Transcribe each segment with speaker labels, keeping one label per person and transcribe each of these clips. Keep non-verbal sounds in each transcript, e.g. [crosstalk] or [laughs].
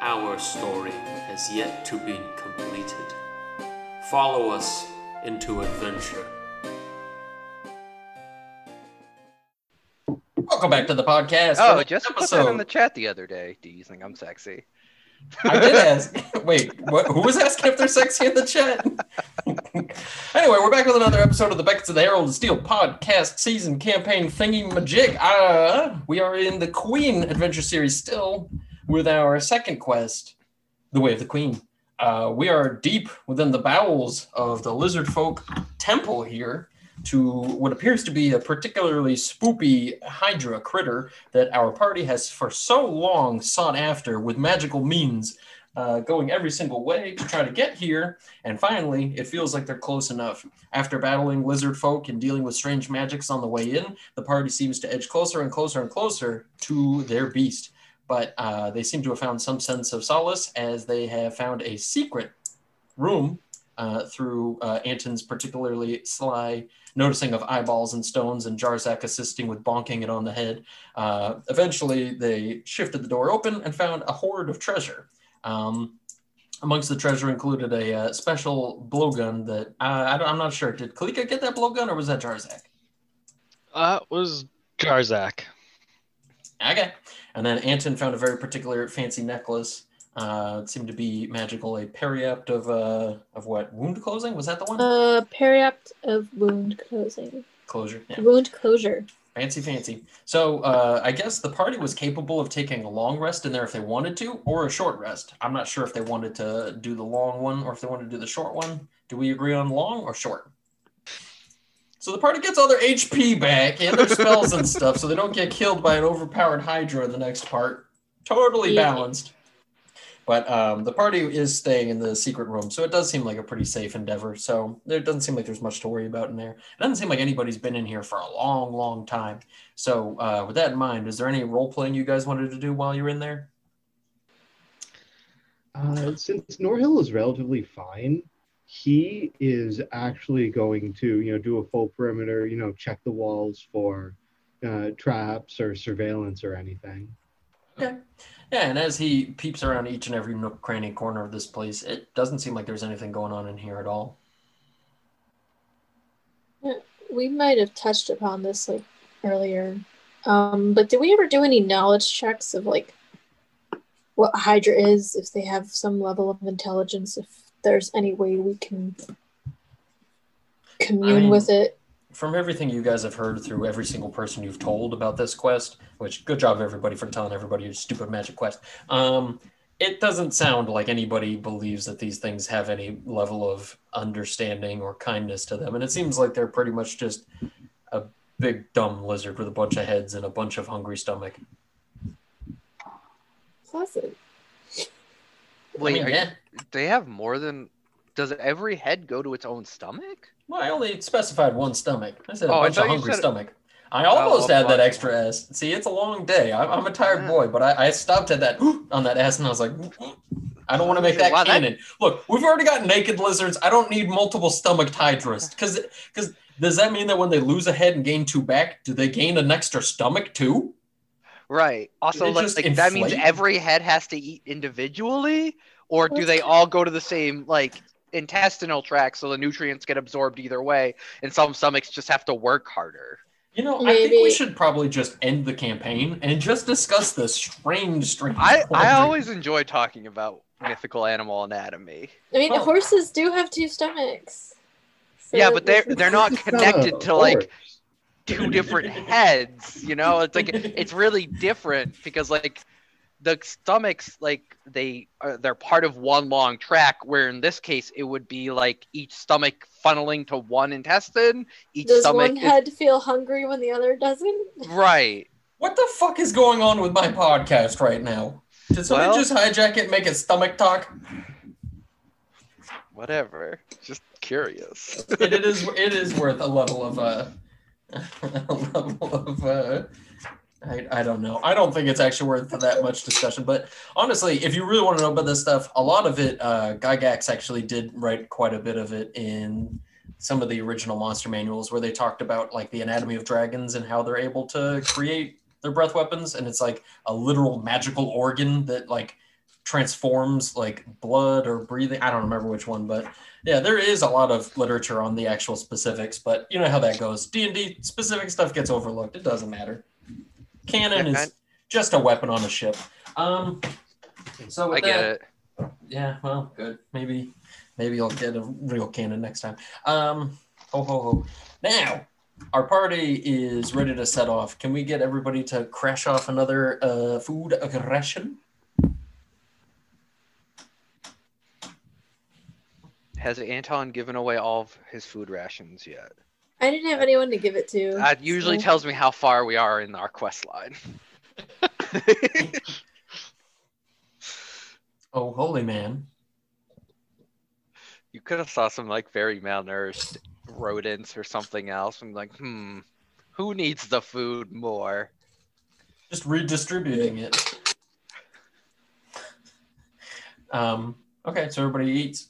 Speaker 1: our story has yet to be completed. Follow us into adventure.
Speaker 2: Welcome back to the podcast.
Speaker 3: Oh, just put that in the chat the other day. Do you think I'm sexy?
Speaker 2: I did [laughs] ask. Wait, what, who was asking if they're sexy in the chat? [laughs] anyway, we're back with another episode of the Beckons of the Herald of Steel podcast season campaign thingy majig. Uh, we are in the Queen adventure series still with our second quest, The Way of the Queen. Uh, we are deep within the bowels of the lizard folk temple here to what appears to be a particularly spoopy hydra critter that our party has for so long sought after with magical means, uh, going every single way to try to get here. And finally, it feels like they're close enough. After battling lizard folk and dealing with strange magics on the way in, the party seems to edge closer and closer and closer to their beast. But uh, they seem to have found some sense of solace as they have found a secret room uh, through uh, Anton's particularly sly noticing of eyeballs and stones and Jarzak assisting with bonking it on the head. Uh, eventually, they shifted the door open and found a hoard of treasure. Um, amongst the treasure included a uh, special blowgun that uh, I am not sure. Did Kalika get that blowgun or was that Jarzak?
Speaker 4: Uh, it was Jarzak.
Speaker 2: Okay. And then Anton found a very particular fancy necklace. Uh, it seemed to be magical. A periapt of uh, of what wound closing was that the one?
Speaker 5: Uh, periapt of wound closing.
Speaker 2: Closure. Yeah.
Speaker 5: Wound closure.
Speaker 2: Fancy, fancy. So uh, I guess the party was capable of taking a long rest in there if they wanted to, or a short rest. I'm not sure if they wanted to do the long one or if they wanted to do the short one. Do we agree on long or short? So the party gets all their HP back and their spells and stuff, so they don't get killed by an overpowered Hydra in the next part. Totally
Speaker 5: Easy.
Speaker 2: balanced. But um, the party is staying in the secret room, so it does seem like a pretty safe endeavor. So there doesn't seem like there's much to worry about in there. It doesn't seem like anybody's been in here for a long, long time. So uh, with that in mind, is there any role playing you guys wanted to do while you're in there?
Speaker 6: Uh, since Norhill is relatively fine, he is actually going to, you know, do a full perimeter, you know, check the walls for uh, traps or surveillance or anything.
Speaker 2: Okay. Yeah, and as he peeps around each and every nook, cranny, corner of this place, it doesn't seem like there's anything going on in here at all.
Speaker 5: We might have touched upon this like earlier. Um, but did we ever do any knowledge checks of like what Hydra is, if they have some level of intelligence, if there's any way we can commune
Speaker 2: mean-
Speaker 5: with it?
Speaker 2: From everything you guys have heard through every single person you've told about this quest, which good job everybody for telling everybody your stupid magic quest. Um, it doesn't sound like anybody believes that these things have any level of understanding or kindness to them, and it seems like they're pretty much just a big dumb lizard with a bunch of heads and a bunch of hungry stomach.
Speaker 5: Pleasant.
Speaker 3: Wait,
Speaker 2: mean,
Speaker 3: are
Speaker 2: yeah.
Speaker 3: you, they have more than. Does every head go to its own stomach?
Speaker 2: Well, I only specified one stomach. I said a
Speaker 3: Oh, I
Speaker 2: bunch of
Speaker 3: thought you
Speaker 2: hungry
Speaker 3: said-
Speaker 2: stomach. I almost
Speaker 3: well,
Speaker 2: had that extra S. See, it's a long day. I, I'm a tired
Speaker 3: Yeah.
Speaker 2: boy, but I, I stopped at that [gasps] on that S, and I was like, I don't want to make that
Speaker 3: Wow, that-
Speaker 2: canon. Look, we've already got naked lizards. I don't need multiple stomach hydras. [laughs] Because because does that mean that when they lose a head and gain two back, do they gain an extra stomach too?
Speaker 3: Right. Also, like,
Speaker 2: just
Speaker 3: like, that means
Speaker 2: inflate?
Speaker 3: every head has to eat individually, or do they all go to the same like intestinal tract so the nutrients get absorbed either way, and some stomachs just have to work harder?
Speaker 2: You know, I think we should probably just end the campaign and just discuss the strange, strange.
Speaker 3: I, I always enjoy talking about mythical animal anatomy.
Speaker 5: I mean,
Speaker 2: Well-
Speaker 5: horses do have two stomachs. So
Speaker 3: Yeah, but they're they're not [laughs]
Speaker 6: It's not
Speaker 3: connected to like two different heads. You know, it's like it's really different because like the stomachs like they are they're part of one long track. Where in this case it would be like each stomach funneling to one intestine. Each
Speaker 5: Does
Speaker 3: stomach
Speaker 5: one
Speaker 3: is
Speaker 5: head feel hungry when the other doesn't?
Speaker 3: right.
Speaker 2: What the fuck is going on with my podcast right now? Did somebody
Speaker 3: Well-
Speaker 2: just hijack it and make it stomach talk?
Speaker 3: Whatever. Just curious.
Speaker 2: it, it is it is worth a level of uh [laughs] a level of I, don't know. I don't think it's actually worth that much discussion. But honestly, if you really want to know about this stuff, a lot of it, uh, Gygax actually did write quite a bit of it in some of the original monster manuals where they talked about like the anatomy of dragons and how they're able to create their breath weapons. And it's like a literal magical organ that like transforms like blood or breathing. I don't remember which one, but yeah, there is a lot of literature on the actual specifics, but you know how that goes. D and D specific stuff gets overlooked. It doesn't matter. Cannon
Speaker 3: Yeah,
Speaker 2: is just a weapon on a ship. Um, so
Speaker 3: I get
Speaker 2: that,
Speaker 3: it.
Speaker 2: yeah, well, good. Maybe, maybe you'll get a real cannon next time. Um, ho ho ho. Now, our party is ready to set off. Can we get everybody to crash off another uh, food aggression?
Speaker 3: Has Anton given away all of his food rations yet?
Speaker 5: I didn't have anyone to give it to.
Speaker 3: That usually
Speaker 5: so-
Speaker 3: tells me how far we are in our quest line. [laughs]
Speaker 2: Oh, holy man!
Speaker 3: you could have saw some like very malnourished rodents or something else and like, hmm, who needs the food more?
Speaker 2: Just redistributing it. Um, okay, so everybody eats,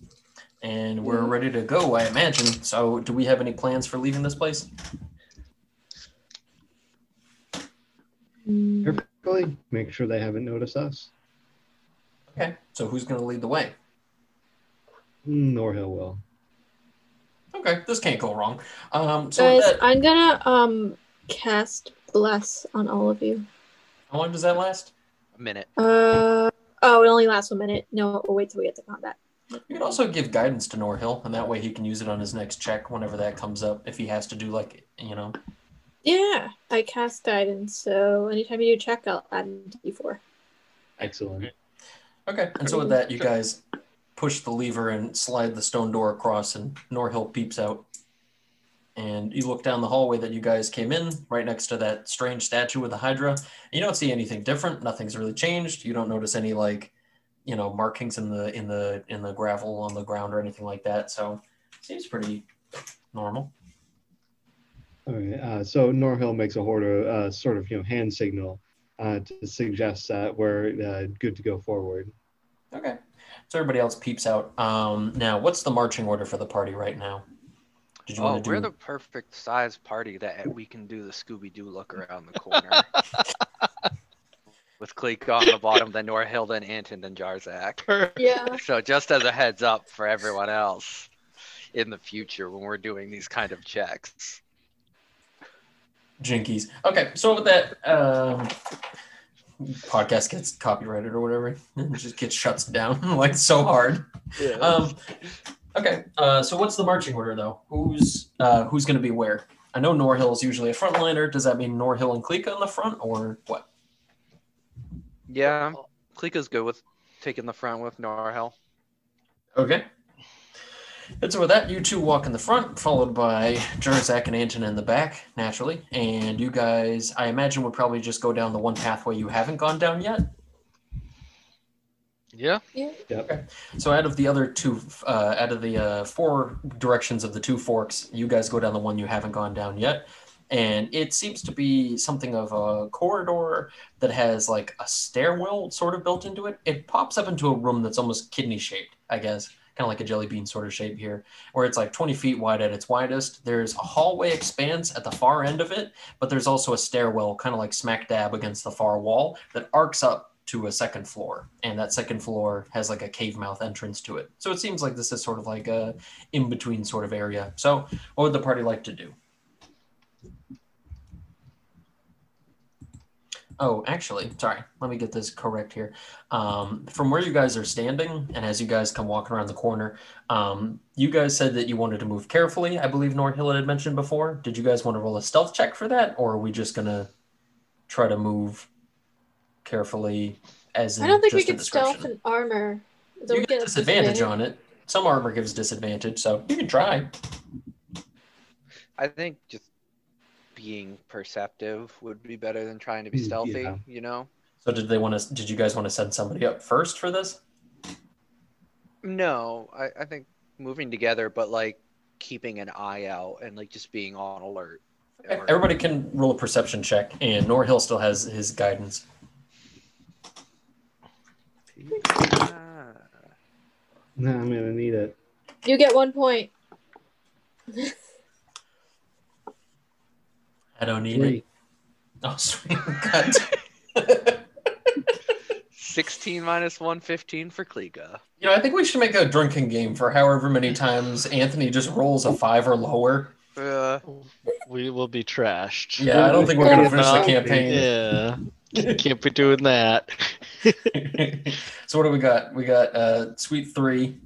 Speaker 2: and we're
Speaker 5: Mhm.
Speaker 2: ready to go. I imagine. So, do we have any plans for leaving this place?
Speaker 5: Mm,
Speaker 6: Carefully, make sure they haven't noticed us.
Speaker 2: Okay, so who's going to lead the way?
Speaker 6: Norhill will.
Speaker 2: Okay, this can't go wrong. Um, so
Speaker 5: Guys,
Speaker 2: that,
Speaker 5: I'm gonna um cast bless on all of you.
Speaker 2: how long does that last?
Speaker 3: A minute.
Speaker 5: Uh oh, it only lasts one minute. No, we'll wait till we get to combat.
Speaker 2: You can also give guidance to Norhill, and that way he can use it on his next check whenever that comes up. If he has to do like you know.
Speaker 5: Yeah, I cast guidance, so anytime you do check, I'll add a d4.
Speaker 6: Excellent.
Speaker 2: Okay, and so with that, you guys push the lever and slide the stone door across, and Norhill peeps out. And you look down the hallway that you guys came in, right next to that strange statue with the Hydra. And you don't see anything different. Nothing's really changed. You don't notice any like, you know, markings in the in the in the gravel on the ground or anything like that. So seems pretty normal.
Speaker 6: All right. Uh, so Norhill makes a order, uh, sort of, you know, hand signal uh, to suggest that we're uh, good to go forward.
Speaker 2: Okay. So everybody else peeps out. Um, now, what's the marching order for the party right now? Did you
Speaker 3: Oh,
Speaker 2: want to
Speaker 3: we're the perfect size party that we can do the Scooby Doo look around the corner. [laughs] With Cleek on the bottom, then Norhill, then Anton, then Jarzak. [laughs]
Speaker 5: Yeah.
Speaker 3: So just as a heads up for everyone else in the future when we're doing these kind of checks.
Speaker 2: Jinkies. Okay, so with that, um, podcast gets copyrighted or whatever, and [laughs] it just gets shuts down [laughs] like so hard. Um, okay, uh, so what's the marching order though? Who's uh, who's going to be where? I know Norhill is usually a frontliner. Does that mean Norhill and Klika in the front, or what?
Speaker 3: Yeah, Klika's good with taking the front with Norhill.
Speaker 2: Okay. And so with that, you two walk in the front, followed by Jarzak and Anton in the back, naturally. And you guys, I imagine, would probably just go down the one pathway you haven't gone down yet.
Speaker 3: Yeah.
Speaker 5: Yeah.
Speaker 6: Yep.
Speaker 2: So out of the other two, uh, out of the uh, four directions of the two forks, you guys go down the one you haven't gone down yet. And it seems to be something of a corridor that has like a stairwell sort of built into it. It pops up into a room that's almost kidney shaped, I guess, kind of like a jelly bean sort of shape here, where it's like 20 feet wide at its widest. There's a hallway expanse at the far end of it, but there's also a stairwell kind of like smack dab against the far wall that arcs up to a second floor. And that second floor has like a cave mouth entrance to it. So it seems like this is sort of like a in between sort of area. So what would the party like to do Oh, actually, sorry. Let me get this correct here. Um, from where you guys are standing, and as you guys come walking around the corner, um, you guys said that you wanted to move carefully. I believe Norhill had mentioned before. Did you guys want to roll a stealth check for that, or are we just gonna try to move carefully? As in
Speaker 5: I don't think we
Speaker 2: just a
Speaker 5: could stealth
Speaker 2: description?
Speaker 5: and armor. Don't
Speaker 2: You
Speaker 5: we
Speaker 2: get
Speaker 5: a
Speaker 2: disadvantage on it. Some armor gives disadvantage, so you can try.
Speaker 3: I think just being perceptive would be better than trying to be stealthy.
Speaker 6: yeah.
Speaker 3: You know?
Speaker 2: So did they want to? Did you guys want to send somebody up first for this?
Speaker 3: No, I, I think moving together, but like keeping an eye out and like just being on alert.
Speaker 2: Everybody can roll a perception check, and Norhill still has his guidance.
Speaker 3: Ah.
Speaker 6: No, I'm gonna need it.
Speaker 5: You get one point. [laughs]
Speaker 2: I don't need
Speaker 6: Three.
Speaker 2: it. Oh, sweet. Cut.
Speaker 3: 16 minus 115 for Klika.
Speaker 2: you know, I think we should make a drinking game for however many times Anthony just rolls a five or lower.
Speaker 3: Uh,
Speaker 4: We will be trashed.
Speaker 2: Yeah, I don't think we're gonna finish the campaign.
Speaker 4: Yeah. Can't be doing that. [laughs]
Speaker 2: so what do we got? We got uh, sweet three.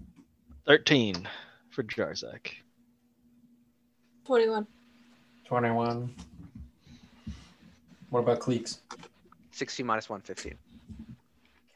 Speaker 4: 13 for Jarzak.
Speaker 5: 21.
Speaker 2: 21. What about Cleeks?
Speaker 3: 16 minus 115.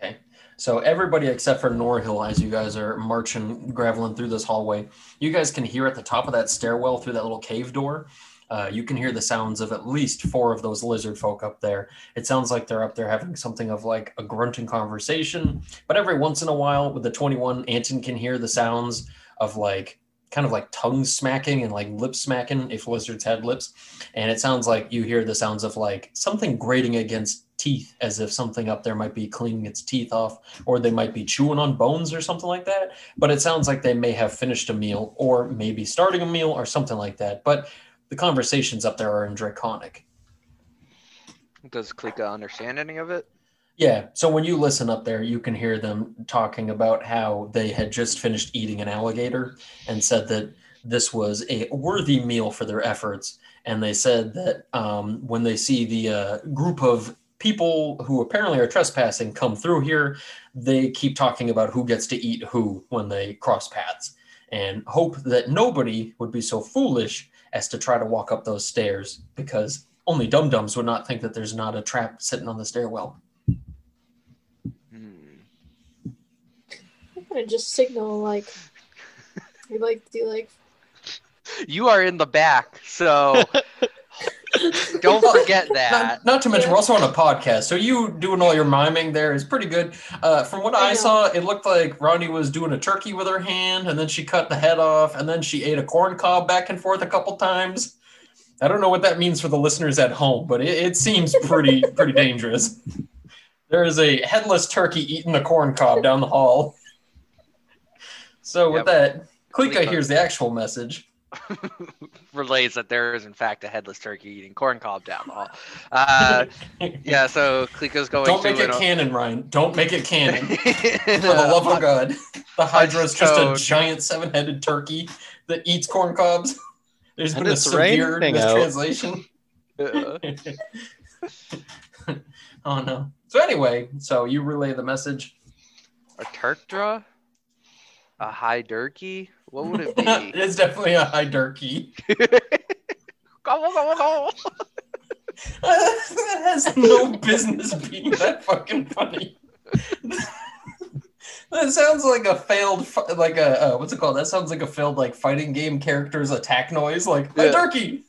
Speaker 2: Okay. So everybody except for Norhill, as you guys are marching, graveling through this hallway, you guys can hear at the top of that stairwell through that little cave door. Uh, you can hear the sounds of at least four of those lizard folk up there. It sounds like they're up there having something of like a grunting conversation. But every once in a while, with the 21, Anton can hear the sounds of like kind of like tongue smacking and like lip smacking if lizards had lips. And it sounds like you hear the sounds of like something grating against teeth as if something up there might be cleaning its teeth off or they might be chewing on bones or something like that. But it sounds like they may have finished a meal or maybe starting a meal or something like that. But the conversations up there are in Draconic.
Speaker 3: Does Klika understand any of it?
Speaker 2: Yeah, so when you listen up there, you can hear them talking about how they had just finished eating an alligator and said that this was a worthy meal for their efforts. And they said that um, when they see the uh, group of people who apparently are trespassing come through here, they keep talking about who gets to eat who when they cross paths and hope that nobody would be so foolish as to try to walk up those stairs because only dum dums would not think that there's not a trap sitting on the stairwell.
Speaker 5: I'm just signal like we like do like
Speaker 3: You are in the back, so [laughs] don't forget that.
Speaker 2: Not, not to mention,
Speaker 5: Yeah.
Speaker 2: we're also on a podcast, so you doing all your miming there is pretty good. Uh, from what
Speaker 5: I
Speaker 2: I, saw, it looked like Ronnie was doing a turkey with her hand, and then she cut the head off, and then she ate a corn cob back and forth a couple times. I don't know what that means for the listeners at home, but it, it seems pretty [laughs] pretty dangerous. There is a headless turkey eating the corn cob down the hall. So with
Speaker 3: Yep.
Speaker 2: that, Klika
Speaker 3: Klika.
Speaker 2: hears the actual message. [laughs]
Speaker 3: Relays that there is in fact a headless turkey eating corn cob down the hall. Uh, [laughs] yeah, so Klika's going
Speaker 2: Don't
Speaker 3: to
Speaker 2: make it
Speaker 3: an-
Speaker 2: canon, Ryan. Don't make it canon. [laughs] For the love of God. The Hydra is just a giant seven headed turkey that eats corn cobs. There's
Speaker 4: And
Speaker 2: been a severe mistranslation. Oh no. So anyway, so you relay the message.
Speaker 3: a Turkdra? A high durkey? What would it be? [laughs]
Speaker 2: it's definitely a high turkey. [laughs]
Speaker 3: Come on, come on, come on. [laughs]
Speaker 2: that has no business being that fucking funny. that sounds like a failed, like a uh, what's it called? That sounds like a failed like fighting game character's attack noise, like a
Speaker 3: Yeah.
Speaker 2: turkey.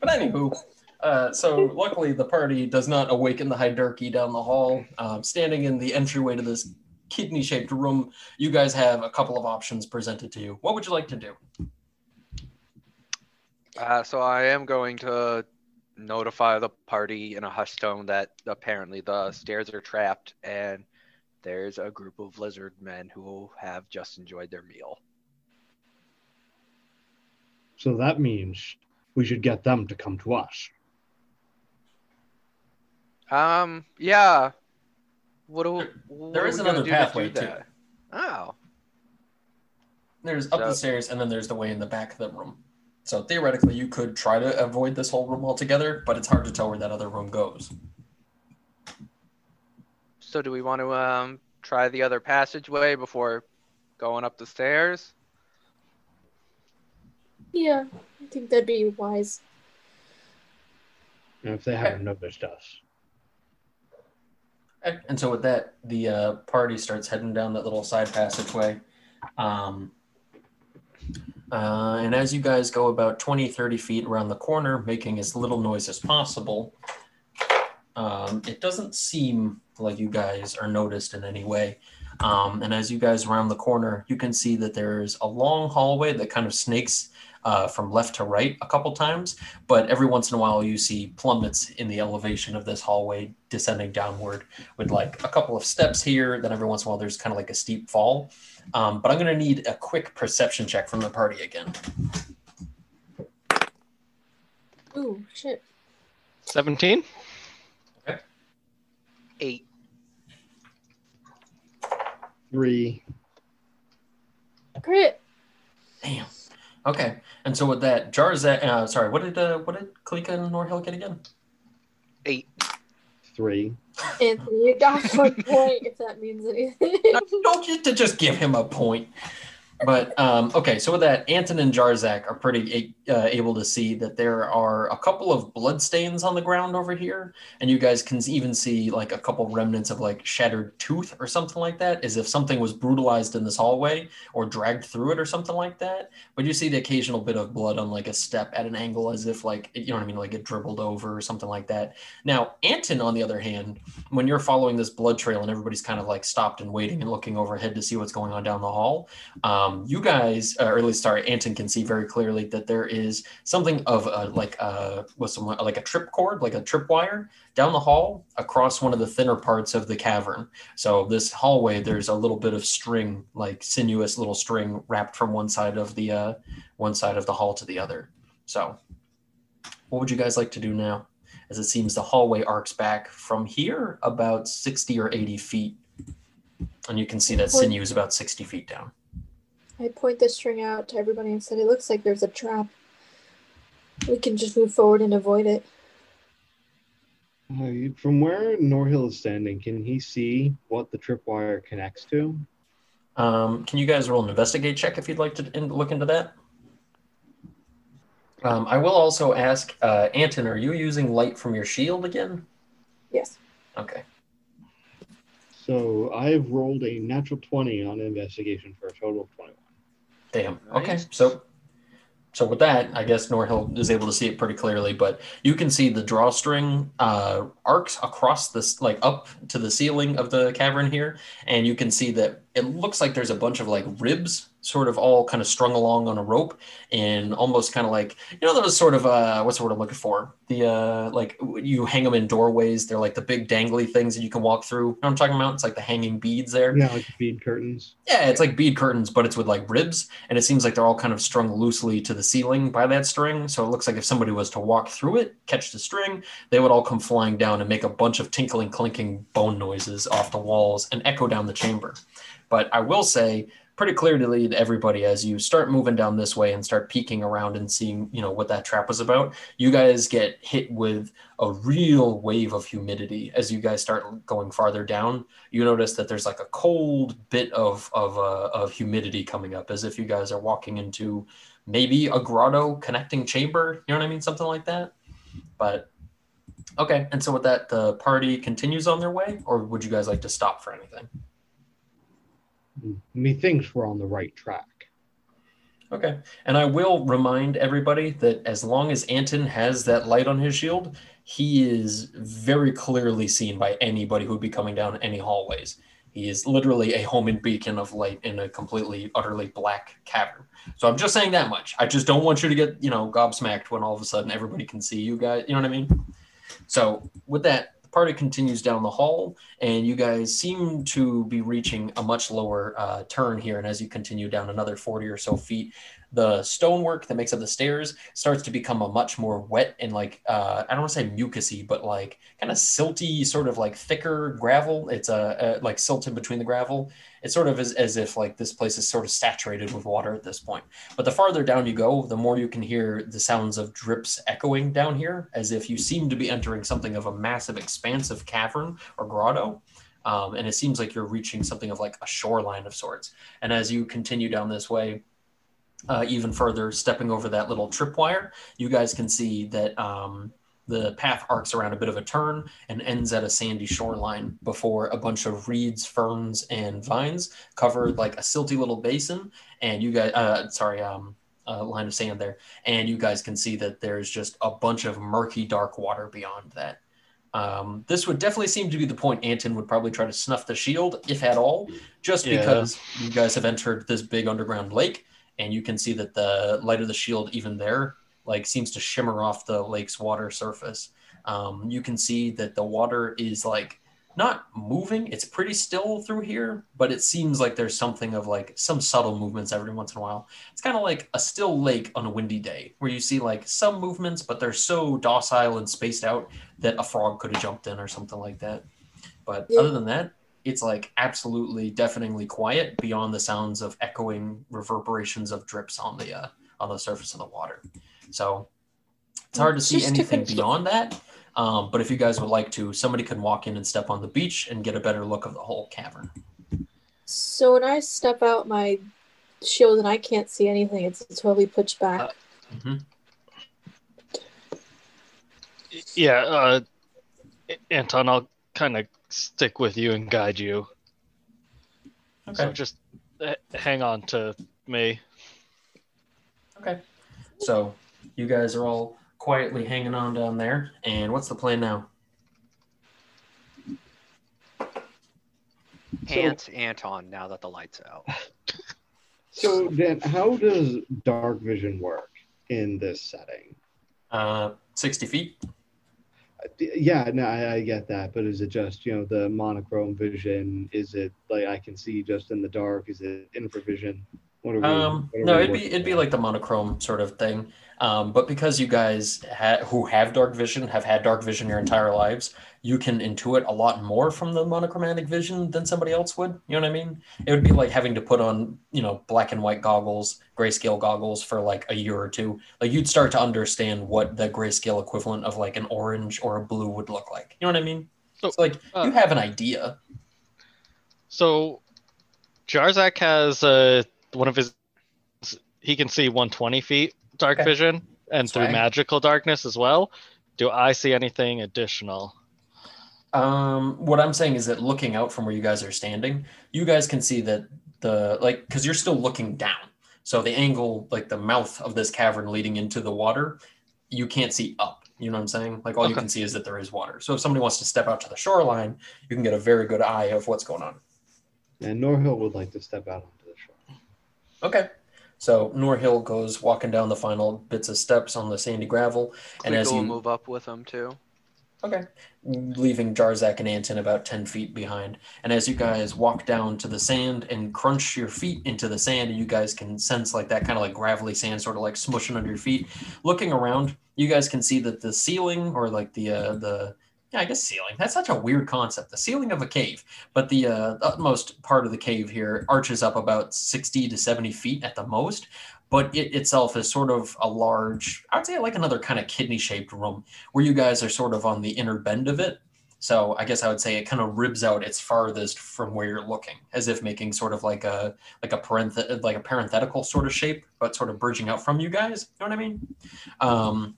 Speaker 2: But anywho, uh, so luckily the party does not awaken the Hydurkey down the hall. Um, standing in the entryway to this kidney-shaped room, you guys have a couple of options presented to you. What would you like to do?
Speaker 3: Uh, so I am going to notify the party in a hushed tone that apparently the stairs are trapped and there's a group of lizard men who have just enjoyed their meal.
Speaker 6: So that means we should get them to come to us.
Speaker 3: Um, yeah. What do, what
Speaker 2: there
Speaker 3: are
Speaker 2: is
Speaker 3: we gonna
Speaker 2: another
Speaker 3: do to
Speaker 2: pathway, too.
Speaker 3: that? Oh,
Speaker 2: There's up the stairs, and then there's the way in the back of the room. So theoretically, you could try to avoid this whole room altogether, but it's hard to tell where that other room goes.
Speaker 3: So do we want to um try the other passageway before going up the stairs?
Speaker 5: Yeah, I think that'd be wise.
Speaker 6: if they haven't noticed us.
Speaker 2: And so with that, the uh, party starts heading down that little side passageway. Um, uh, and as you guys go about 20, 30 feet around the corner, making as little noise as possible, um, it doesn't seem like you guys are noticed in any way. Um, and as you guys round the corner, you can see that there's a long hallway that kind of snakes uh, from left to right a couple times. But every once in a while, you see plummets in the elevation of this hallway descending downward with like a couple of steps here. Then every once in a while, there's kind of like a steep fall. Um, but I'm going to need a quick perception check from the party again.
Speaker 5: Ooh, shit.
Speaker 4: 17?
Speaker 3: Eight.
Speaker 6: Three.
Speaker 5: Crit.
Speaker 2: Damn. Okay. And so with that, jar Jarzak, uh, sorry, what did uh, what did Kalika and Norhill get again?
Speaker 3: Eight.
Speaker 6: Three.
Speaker 5: Anthony, you got one [laughs] point if that means anything.
Speaker 2: Don't you to just give him a point. But um, okay, so with that, Anton and Jarzak are pretty uh, able to see that there are a couple of blood stains on the ground over here, and you guys can even see like a couple remnants of like shattered tooth or something like that, as if something was brutalized in this hallway or dragged through it or something like that. But you see the occasional bit of blood on like a step at an angle, as if like you know what I mean, like it dribbled over or something like that. Now, Anton, on the other hand, when you're following this blood trail and everybody's kind of like stopped and waiting and looking overhead to see what's going on down the hall. Um, you guys, uh, or at least sorry, Anton can see very clearly that there is something of a, like a what's some like a trip cord, like a trip wire down the hall across one of the thinner parts of the cavern. So this hallway, there's a little bit of string, like sinuous little string wrapped from one side of the uh, one side of the hall to the other. So, what would you guys like to do now? As it seems the hallway arcs back from here about 60 or 80 feet. And you can see that sinew is about 60 feet down.
Speaker 5: I point the string out to everybody and said, It looks like there's a trap. We can just move forward and avoid it.
Speaker 6: Uh, from where Norhill is standing, can he see what the tripwire connects to?
Speaker 2: Um, can you guys roll an investigate check if you'd like to in, look into that? Um, I will also ask, uh, Anton, are you using light from your shield again?
Speaker 5: Yes.
Speaker 2: Okay.
Speaker 6: So I've rolled a natural 20 on investigation for a total of 21.
Speaker 2: Damn. Okay. So, so with that, I guess Norhill is able to see it pretty clearly, but you can see the drawstring uh, arcs across this, like up to the ceiling of the cavern here, and you can see that it looks like there's a bunch of like ribs sort of all kind of strung along on a rope and almost kind of like you know those sort of uh what's the word i'm looking for the uh like you hang them in doorways they're like the big dangly things that you can walk through you know what i'm talking about it's like the hanging beads there
Speaker 6: Yeah, like bead curtains.
Speaker 2: yeah, it's like bead curtains, but it's with like ribs, and it seems like they're all kind of strung loosely to the ceiling by that string. So it looks like if somebody was to walk through it, catch the string, they would all come flying down and make a bunch of tinkling, clinking bone noises off the walls and echo down the chamber. But I will say pretty clearly to lead everybody as you start moving down this way and start peeking around and seeing, you know, what that trap was about, you guys get hit with a real wave of humidity as you guys start going farther down you notice that there's like a cold bit of of uh, of humidity coming up, as if you guys are walking into maybe a grotto connecting chamber. You know what I mean, something like that. But okay, and so with that, the party continues on their way, or would you guys like to stop for anything? Mm-hmm.
Speaker 6: Methinks we're on the right track.
Speaker 2: Okay, and I will remind everybody that as long as Anton has that light on his shield, he is very clearly seen by anybody who would be coming down any hallways. He is literally a homing beacon of light in a completely, utterly black cavern. So I'm just saying that much. I just don't want you to get, you know, gobsmacked when all of a sudden everybody can see you guys. You know what I mean? So with that, party continues down the hall, and you guys seem to be reaching a much lower uh, turn here. And as you continue down another 40 or so feet, the stonework that makes up the stairs starts to become a much more wet and like uh, I don't want to say mucusy, but like kind of silty, sort of like thicker gravel. It's a, uh like silted between the gravel. It's sort of as, as if like this place is sort of saturated with water at this point. But the farther down you go, the more you can hear the sounds of drips echoing down here, as if you seem to be entering something of a massive, expansive cavern or grotto. Um, and it seems like you're reaching something of like a shoreline of sorts. And as you continue down this way, uh, even further, stepping over that little tripwire, you guys can see that um, the path arcs around a bit of a turn and ends at a sandy shoreline before a bunch of reeds, ferns, and vines cover like a silty little basin. And you guys, uh, sorry, um, a line of sand there, and you guys can see that there's just a bunch of murky, dark water beyond that. Um, this would definitely seem to be the point Anton would probably try to snuff the shield, if at all, just
Speaker 4: Yeah.
Speaker 2: because you guys have entered this big underground lake, and you can see that the light of the shield, even there, like seems to shimmer off the lake's water surface. Um, you can see that the water is like not moving; it's pretty still through here, but it seems like there's something of like some subtle movements every once in a while. It's kind of like a still lake on a windy day, where you see like some movements, but they're so docile and spaced out that a frog could have jumped in or something like that. But
Speaker 5: Yeah.
Speaker 2: other than that, it's like absolutely deafeningly quiet beyond the sounds of echoing reverberations of drips on the uh, on the surface of the water. So it's hard to see
Speaker 5: Just
Speaker 2: anything
Speaker 5: confirm-
Speaker 2: beyond that. Um, but if you guys would like to, somebody can walk in and step on the beach and get a better look of the whole cavern.
Speaker 5: So when I step out my shield and I can't see anything, it's totally pushed back.
Speaker 4: Uh,
Speaker 2: Mhm.
Speaker 4: Yeah, uh, Anton, I'll kind of stick with you and guide you.
Speaker 2: Okay.
Speaker 4: So just h- hang on to me.
Speaker 2: Okay. So you guys are all quietly hanging on down there. And what's the plan now?
Speaker 3: Ant Anton now that the light's out. [laughs]
Speaker 6: So then how does dark vision work in this setting?
Speaker 2: Uh, 60 feet.
Speaker 6: Yeah, no, I, I get that, but is it just you know the monochrome vision? Is it like I can see just in the dark? Is it infravision? What are we,
Speaker 2: Um,
Speaker 6: what are
Speaker 2: no, it'd be it'd be like the monochrome sort of thing. Um, but because you guys ha- who have dark vision have had dark vision your entire lives, you can intuit a lot more from the monochromatic vision than somebody else would. You know what I mean? It would be like having to put on you know black and white goggles, grayscale goggles for like a year or two. Like you'd start to understand what the grayscale equivalent of like an orange or a blue would look like. You know what I mean?
Speaker 4: So,
Speaker 2: it's like
Speaker 4: uh,
Speaker 2: you have an idea.
Speaker 4: So, Jarzak has uh, one of his. He can see 120 feet dark
Speaker 2: Okay.
Speaker 4: vision and through
Speaker 2: Swag.
Speaker 4: magical darkness as well. Do I see anything additional?
Speaker 2: Um, what I'm saying is that looking out from where you guys are standing, you guys can see that the like because you're still looking down. So the angle, like the mouth of this cavern leading into the water, you can't see up. You know what I'm saying? Like all you can see is that there is water. So if somebody wants to step out to the shoreline, you can get a very good eye of what's going on.
Speaker 6: And Norhill would like to step out onto the shore.
Speaker 2: Okay. So Norhill goes walking down the final bits of steps on the sandy gravel, and as you
Speaker 3: move up with him too.
Speaker 2: Okay. Leaving Jarzak and Anton about 10 feet behind. And as you guys walk down to the sand and crunch your feet into the sand, and you guys can sense like that kind of like gravelly sand sort of like smushing under your feet. Looking around, you guys can see that the ceiling or like the, uh, the, yeah, I guess ceiling. That's such a weird concept. The ceiling of a cave, but the uh, utmost part of the cave here arches up about 60 to 70 feet at the most. But it itself is sort of a large, I would say like another kind of kidney shaped room where you guys are sort of on the inner bend of it. So I guess I would say it kind of ribs out its farthest from where you're looking, as if making sort of like a like a parenth- like a parenthetical sort of shape, but sort of bridging out from you guys. You know what I mean? Um,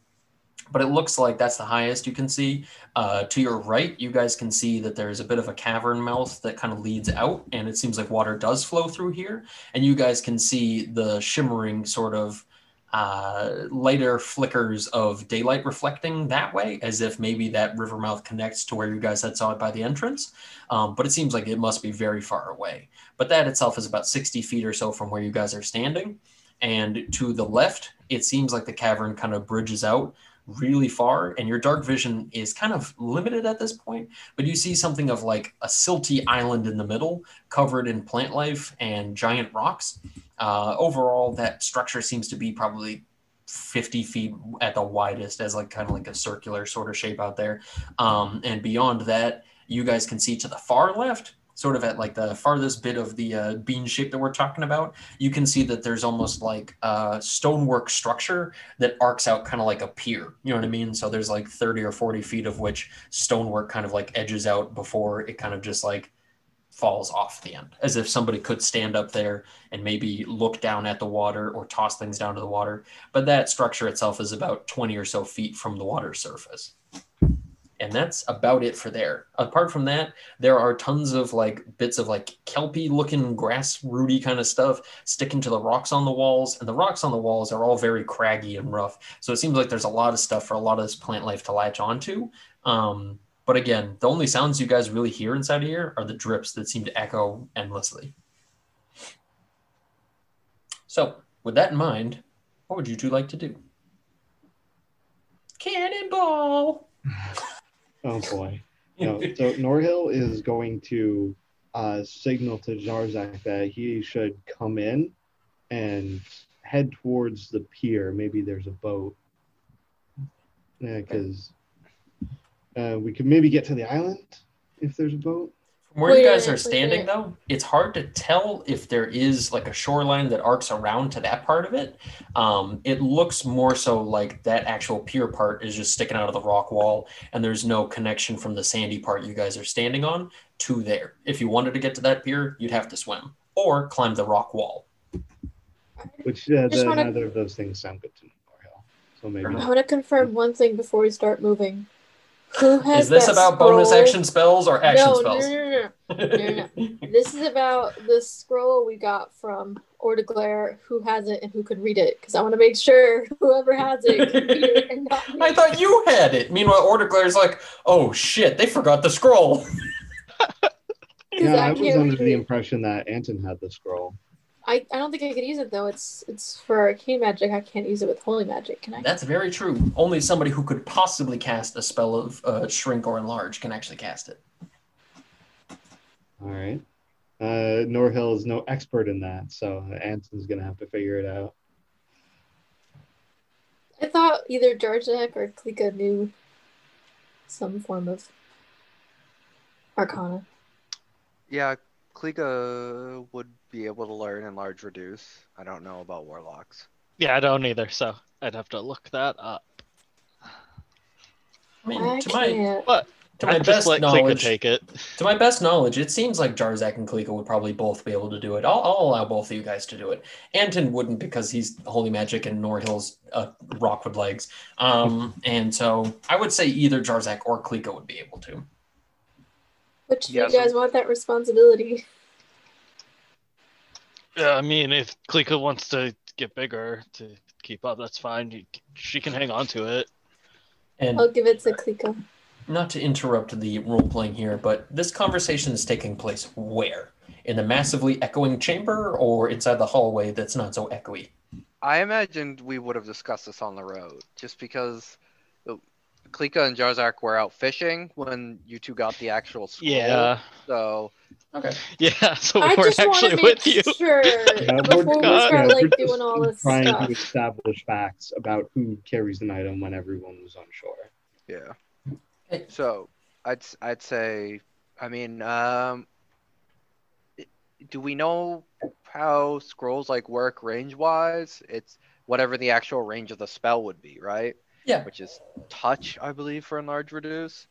Speaker 2: but it looks like that's the highest you can see. Uh, to your right, you guys can see that there's a bit of a cavern mouth that kind of leads out, and it seems like water does flow through here. And you guys can see the shimmering sort of uh, lighter flickers of daylight reflecting that way, as if maybe that river mouth connects to where you guys had saw it by the entrance. Um, but it seems like it must be very far away. But that itself is about 60 feet or so from where you guys are standing. And to the left, it seems like the cavern kind of bridges out really far, and your dark vision is kind of limited at this point. But you see something of like a silty island in the middle, covered in plant life and giant rocks. Uh, overall, that structure seems to be probably 50 feet at the widest, as like kind of like a circular sort of shape out there. Um, and beyond that, you guys can see to the far left sort of at like the farthest bit of the uh, bean shape that we're talking about, you can see that there's almost like a stonework structure that arcs out kind of like a pier. You know what I mean? So there's like 30 or 40 feet of which stonework kind of like edges out before it kind of just like falls off the end, as if somebody could stand up there and maybe look down at the water or toss things down to the water. But that structure itself is about 20 or so feet from the water surface. And that's about it for there. Apart from that, there are tons of like bits of like kelpy looking grass rooty kind of stuff sticking to the rocks on the walls. And the rocks on the walls are all very craggy and rough. So it seems like there's a lot of stuff for a lot of this plant life to latch onto. Um, but again, the only sounds you guys really hear inside here are the drips that seem to echo endlessly. So, with that in mind, what would you two like to do? Cannonball!
Speaker 6: Oh boy. No, [laughs] so Norhill is going to uh, signal to Jarzak that he should come in and head towards the pier. Maybe there's a boat. Yeah, because uh, we could maybe get to the island if there's a boat.
Speaker 2: From where you guys are
Speaker 5: minute, wait a
Speaker 2: standing,
Speaker 5: minute.
Speaker 2: though, it's hard to tell if there is like a shoreline that arcs around to that part of it. Um, it looks more so like that actual pier part is just sticking out of the rock wall, and there's no connection from the sandy part you guys are standing on to there. If you wanted to get to that pier, you'd have to swim or climb the rock wall.
Speaker 6: Which uh, the,
Speaker 5: wanna-
Speaker 6: neither of those things sound good to Norhill. So maybe.
Speaker 5: I want to confirm one thing before we start moving. Who has
Speaker 2: Is this
Speaker 5: that
Speaker 2: about bonus action spells or action
Speaker 5: no,
Speaker 2: spells?
Speaker 5: No, no, no, no. no. [laughs] This is about the scroll we got from Ordeglare, who has it and who could read it. Because I want to make sure whoever has it can read it and not me. [laughs]
Speaker 2: I thought you had it. Meanwhile, Orderglare's like, oh shit, they forgot the scroll. [laughs]
Speaker 6: Yeah, I was under
Speaker 5: read
Speaker 6: the impression that Anton had the scroll.
Speaker 5: I, I don't think I could use it though. It's it's for arcane magic. I can't use it with holy magic. Can I?
Speaker 2: That's very true. Only somebody who could possibly cast a spell of uh, shrink or enlarge can actually cast it.
Speaker 6: All right. Uh, Norhill is no expert in that, so Anton's gonna have to figure it out.
Speaker 5: I thought either Jarzak or Klika knew some form of arcana.
Speaker 3: Yeah, Klika would be able to learn enlarge reduce. I don't know about warlocks.
Speaker 4: Yeah, I don't either, so I'd have to look that up.
Speaker 2: I mean,
Speaker 5: I
Speaker 2: to my
Speaker 5: can't.
Speaker 4: But
Speaker 2: to my
Speaker 4: I'd just
Speaker 2: best
Speaker 4: let Klika
Speaker 2: knowledge,
Speaker 4: take it.
Speaker 2: to my best knowledge, it seems like Jarzak and Kalika would probably both be able to do it. I'll, I'll allow both of you guys to do it. Anton wouldn't because he's holy magic and Norhill's uh, rockwood legs. Um, [laughs] and so I would say either Jarzak or Kalika would be able to.
Speaker 5: Which
Speaker 3: Yeah,
Speaker 5: you guys want that responsibility?
Speaker 4: Yeah, I mean, if Klika wants to get bigger to keep up, that's fine. She can hang on to it.
Speaker 2: And
Speaker 5: I'll give it to Klika.
Speaker 2: not to interrupt the role playing here, but this conversation is taking place where? In the massively echoing chamber or inside the hallway that's not so echoey?
Speaker 3: I imagined we would have discussed this on the road, just because uh, Klika and Jarzak were out fishing when you two got the actual [laughs] scroll.
Speaker 4: Yeah,
Speaker 3: So
Speaker 2: Okay.
Speaker 4: yeah. [laughs] So
Speaker 5: I
Speaker 4: we weren't
Speaker 5: just want
Speaker 4: actually
Speaker 5: to
Speaker 4: with you.
Speaker 5: sure
Speaker 6: Yeah, [laughs]
Speaker 5: before we start like doing all this
Speaker 6: trying
Speaker 5: stuff.
Speaker 6: to establish facts about who carries an item when everyone was on shore.
Speaker 3: yeah.
Speaker 2: Okay.
Speaker 3: So I'd s- I'd say, I mean, um, do we know how scrolls like work range wise? It's whatever the actual range of the spell would be, right?
Speaker 2: Yeah.
Speaker 3: Which is touch, I believe, for enlarge reduce.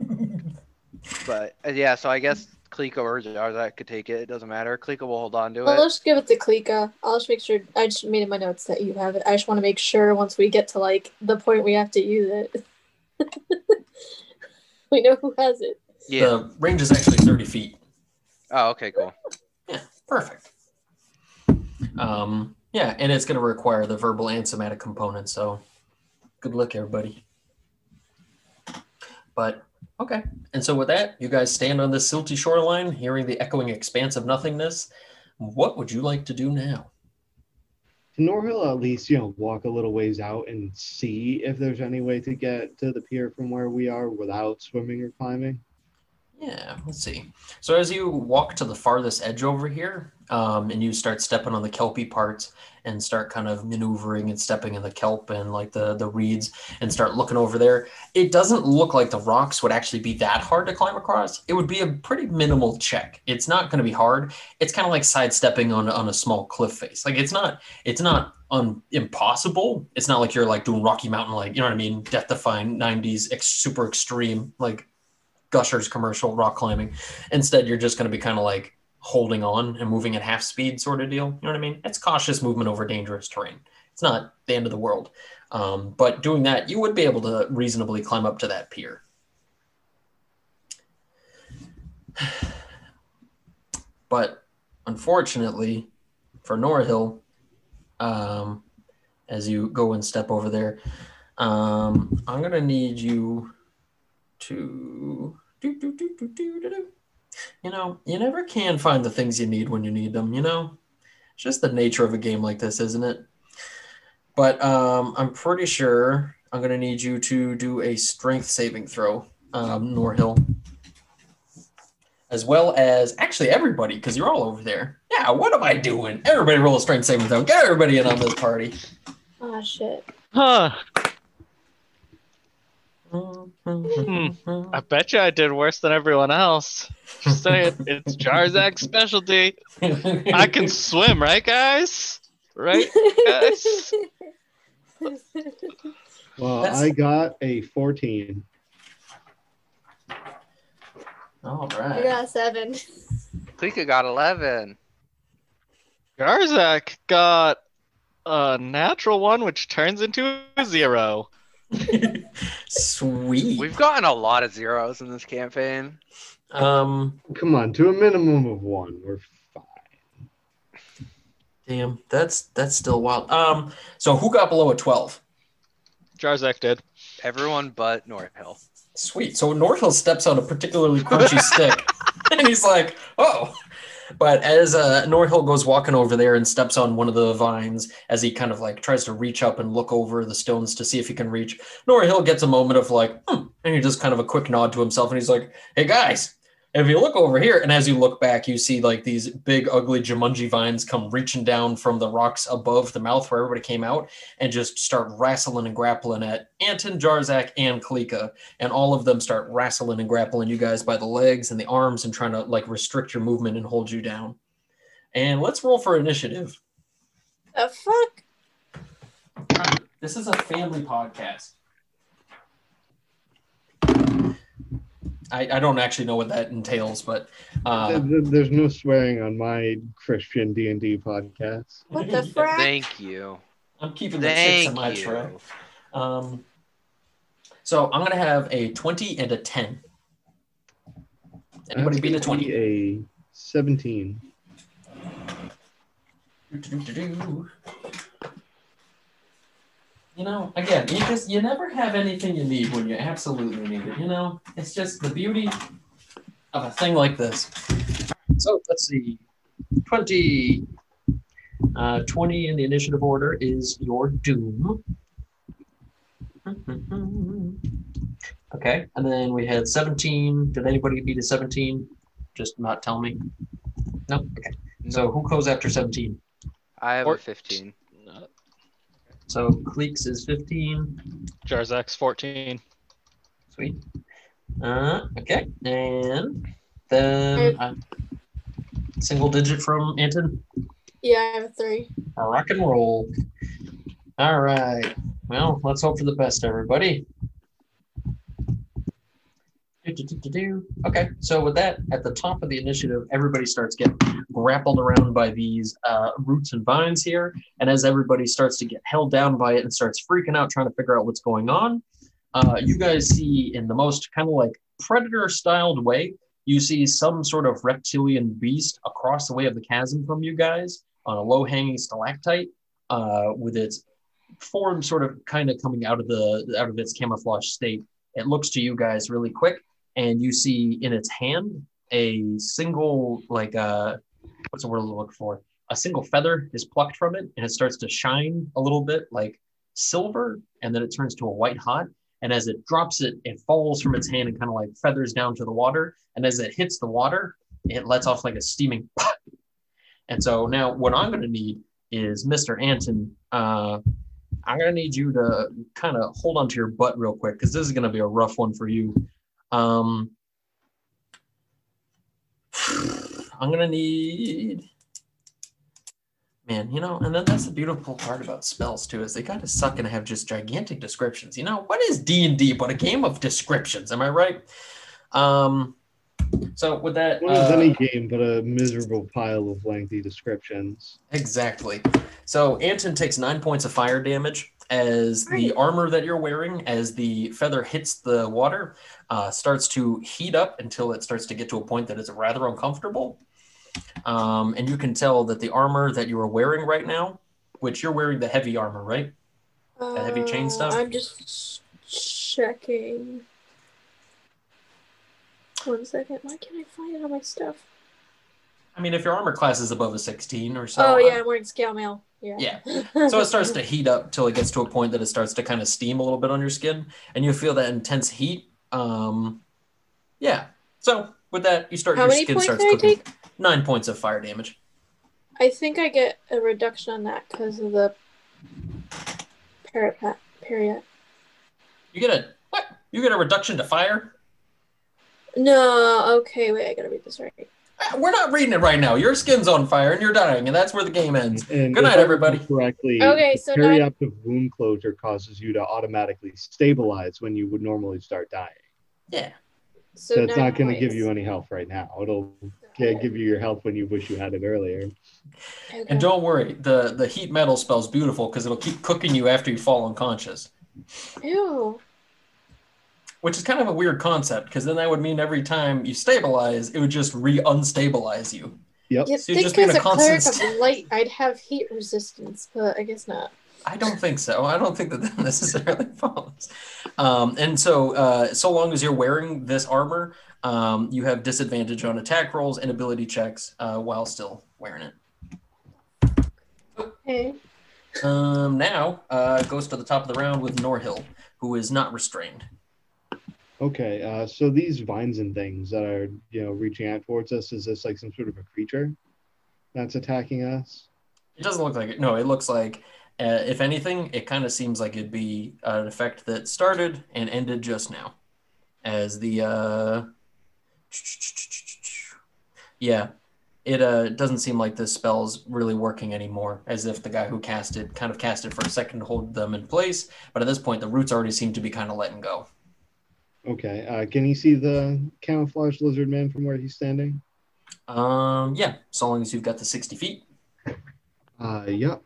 Speaker 3: [laughs] But uh, yeah, so I guess Klika or Jarzak could take it. It doesn't matter. Klika will hold on to
Speaker 5: Well,
Speaker 3: it.
Speaker 5: let's give it to Klika. I'll just make sure. I just made in my notes that you have it. I just want to make sure once we get to like the point we have to use it, [laughs] we know who has it.
Speaker 3: Yeah.
Speaker 2: The range is actually 30 feet.
Speaker 3: Oh, okay, cool.
Speaker 2: Yeah, perfect. Um, yeah, and it's going to require the verbal and somatic component, so good luck, everybody. But, okay. And so with that, you guys stand on this silty shoreline, hearing the echoing expanse of nothingness. What would you like to do now?
Speaker 6: Can Norhill at least, you know, walk a little ways out and see if there's any way to get to the pier from where we are without swimming or climbing?
Speaker 2: Yeah, let's see. So as you walk to the farthest edge over here, um, and you start stepping on the kelpy parts and start kind of maneuvering and stepping in the kelp and like the the reeds and start looking over there, it doesn't look like the rocks would actually be that hard to climb across. It would be a pretty minimal check. It's not going to be hard. It's kind of like sidestepping on on a small cliff face. Like it's not it's not un, impossible. It's not like you're like doing Rocky Mountain like you know what I mean, death defying '90s ex, super extreme like Gushers commercial rock climbing. Instead, you're just going to be kind of like holding on and moving at half speed sort of deal. You know what I mean? It's cautious movement over dangerous terrain. It's not the end of the world. Um, but doing that, you would be able to reasonably climb up to that pier. [sighs] But unfortunately, for Norhill, um, as you go and step over there, um, I'm going to need you to do, do, do, do, do, do, do. You know, you never can find the things you need when you need them, you know? It's just the nature of a game like this, isn't it? But um, I'm pretty sure I'm going to need you to do a strength saving throw, um, Norhill. As well as actually everybody, because you're all over there. Yeah, what am I doing? Everybody roll a strength saving throw. Get everybody in on this party.
Speaker 5: Oh shit.
Speaker 4: Huh. Hmm. I bet you I did worse than everyone else. Just saying, it's Jarzak's specialty. I can swim, right, guys? Right, guys?
Speaker 6: Well,
Speaker 2: That's-
Speaker 6: I got a 14.
Speaker 2: All
Speaker 5: I
Speaker 2: right.
Speaker 5: got a seven.
Speaker 3: Klika got 11.
Speaker 4: Jarzak got a natural one, which turns into a zero. [laughs]
Speaker 2: Sweet.
Speaker 3: We've gotten a lot of zeros in this campaign.
Speaker 2: Um,
Speaker 6: Come on, to a minimum of one. We're fine.
Speaker 2: damn, that's that's still wild. Um, so who got below a twelve?
Speaker 4: Jarzak did.
Speaker 3: Everyone but Norhill.
Speaker 2: Sweet. So Norhill steps on a particularly crunchy [laughs] stick, and he's like, "Oh." But as uh, Norhill goes walking over there and steps on one of the vines, as he kind of like tries to reach up and look over the stones to see if he can reach, Norhill gets a moment of like, hmm, and he just kind of a quick nod to himself, and he's like, "Hey guys, if you look over here," and as you look back, you see like these big, ugly Jumanji vines come reaching down from the rocks above the mouth where everybody came out, and just start wrestling and grappling at Anton, Jarzak, and Klika and all of them start wrestling and grappling you guys by the legs and the arms and trying to like restrict your movement and hold you down. And let's roll for initiative.
Speaker 5: The fuck?
Speaker 2: Um, this is a family podcast. I, I don't actually know what that entails, but uh,
Speaker 6: Th- th- There's no swearing on my Christian D&D podcast.
Speaker 5: What the [laughs] frack?
Speaker 3: Thank you.
Speaker 2: I'm keeping the six in my tray. Um, so I'm gonna have a 20 and a 10. Anybody
Speaker 6: That's
Speaker 2: beat a 20?
Speaker 6: A 17.
Speaker 2: Do-do-do-do-do. You know, again, you just you never have anything you need when you absolutely need it. You know, it's just the beauty of a thing like this. So let's see, twenty. Uh, 20 in the initiative order is your doom. [laughs] Okay, and then we had 17. Did anybody beat a 17? Just not tell me. No. Okay. So who goes after 17?
Speaker 3: I have
Speaker 4: Or-
Speaker 3: a 15.
Speaker 2: So Cleeks is 15.
Speaker 4: Jarzak's 14.
Speaker 2: Sweet. Uh, okay. And then uh, single digit from Anton.
Speaker 5: Yeah, I have a three.
Speaker 2: Rock and roll. All right. Well, let's hope for the best, everybody. Okay, so with that, at the top of the initiative, everybody starts getting grappled around by these uh, roots and vines here. And as everybody starts to get held down by it and starts freaking out, trying to figure out what's going on, uh, you guys see in the most kind of like predator styled way, you see some sort of reptilian beast across the way of the chasm from you guys on a low hanging stalactite uh, with its form sort of kind of coming out of the out of its camouflage state. It looks to you guys really quick, and you see in its hand a single like uh what's the word to look for? A single feather is plucked from it, and it starts to shine a little bit like silver, and then it turns to a white hot. And as it drops it, it falls from its hand and kind of like feathers down to the water. And as it hits the water, it lets off like a steaming pop. [laughs] And so now what I'm going to need is Mr. Anton. Uh, I'm going to need you to kind of hold onto your butt real quick because this is going to be a rough one for you. Um, I'm going to need man you know and then that's the beautiful part about spells too is they kind of suck and have just gigantic descriptions. You know what is d&d but a game of descriptions? Am i right? Um so with that
Speaker 6: What is
Speaker 2: uh,
Speaker 6: any game but a miserable pile of lengthy descriptions?
Speaker 2: exactly. So anton takes nine points of fire damage as the armor that you're wearing as the feather hits the water uh, starts to heat up until it starts to get to a point that is rather uncomfortable um, and you can tell that the armor that you are wearing right now which you're wearing the heavy armor right The heavy chain
Speaker 5: Uh,
Speaker 2: stuff?
Speaker 5: I'm just checking. One second. Why can't I find it on my stuff?
Speaker 2: I mean, if your armor class is above a 16 or so.
Speaker 5: oh yeah, I'm wearing scale mail. Yeah.
Speaker 2: Yeah. [laughs] So it starts to heat up till it gets to a point that it starts to kind of steam a little bit on your skin, and you feel that intense heat. Um, yeah. So with that, you start
Speaker 5: How
Speaker 2: your
Speaker 5: many
Speaker 2: skin
Speaker 5: points
Speaker 2: starts
Speaker 5: did I
Speaker 2: cooking.
Speaker 5: take?
Speaker 2: Nine points of fire damage.
Speaker 5: I think I get a reduction on that because of the parapet period.
Speaker 2: You get a what? You get a reduction to fire.
Speaker 5: No, okay, wait, I gotta read this right.
Speaker 2: We're not reading it right now. Your skin's on fire and you're dying, and that's where the game ends.
Speaker 6: And
Speaker 2: Good night, everybody.
Speaker 6: Correctly.
Speaker 5: Okay, so now I-
Speaker 6: periapt of wound closure causes you to automatically stabilize when you would normally start dying.
Speaker 2: Yeah.
Speaker 5: So,
Speaker 6: So it's not going to give you any health right now. It'll yeah, give you your health when you wish you had it earlier.
Speaker 5: Okay.
Speaker 2: And don't worry, the the heat metal spell's beautiful because it'll keep cooking you after you fall unconscious.
Speaker 5: Ew.
Speaker 2: Which is kind of a weird concept because then that would mean every time you stabilize, it would just re-unstabilize you.
Speaker 6: Yep.
Speaker 5: You'd
Speaker 2: So you'd
Speaker 5: think
Speaker 2: just be in
Speaker 5: as
Speaker 2: a
Speaker 5: a cleric
Speaker 2: constant
Speaker 5: of light, I'd have heat resistance, but I guess not.
Speaker 2: I don't think so. I don't think that that [laughs] necessarily follows. Um, and so, uh, so long as you're wearing this armor, um, you have disadvantage on attack rolls and ability checks uh, while still wearing it.
Speaker 5: Okay.
Speaker 2: Um, now uh, goes to the top of the round with Norhill, who is not restrained.
Speaker 6: Okay. Uh, so these vines and things that are you know reaching out towards us is this like some sort of a creature that's attacking us?
Speaker 2: It doesn't look like it. No, it looks like, uh, if anything, it kind of seems like it'd be an effect that started and ended just now. As the, uh, yeah, it uh, doesn't seem like this spell's really working anymore. As if the guy who cast it kind of cast it for a second to hold them in place, but at this point, the roots already seem to be kind of letting go.
Speaker 6: Okay. Uh, can you see the camouflage lizard man from where he's standing?
Speaker 2: Um, yeah, so long as you've got the sixty feet.
Speaker 6: Uh, yep.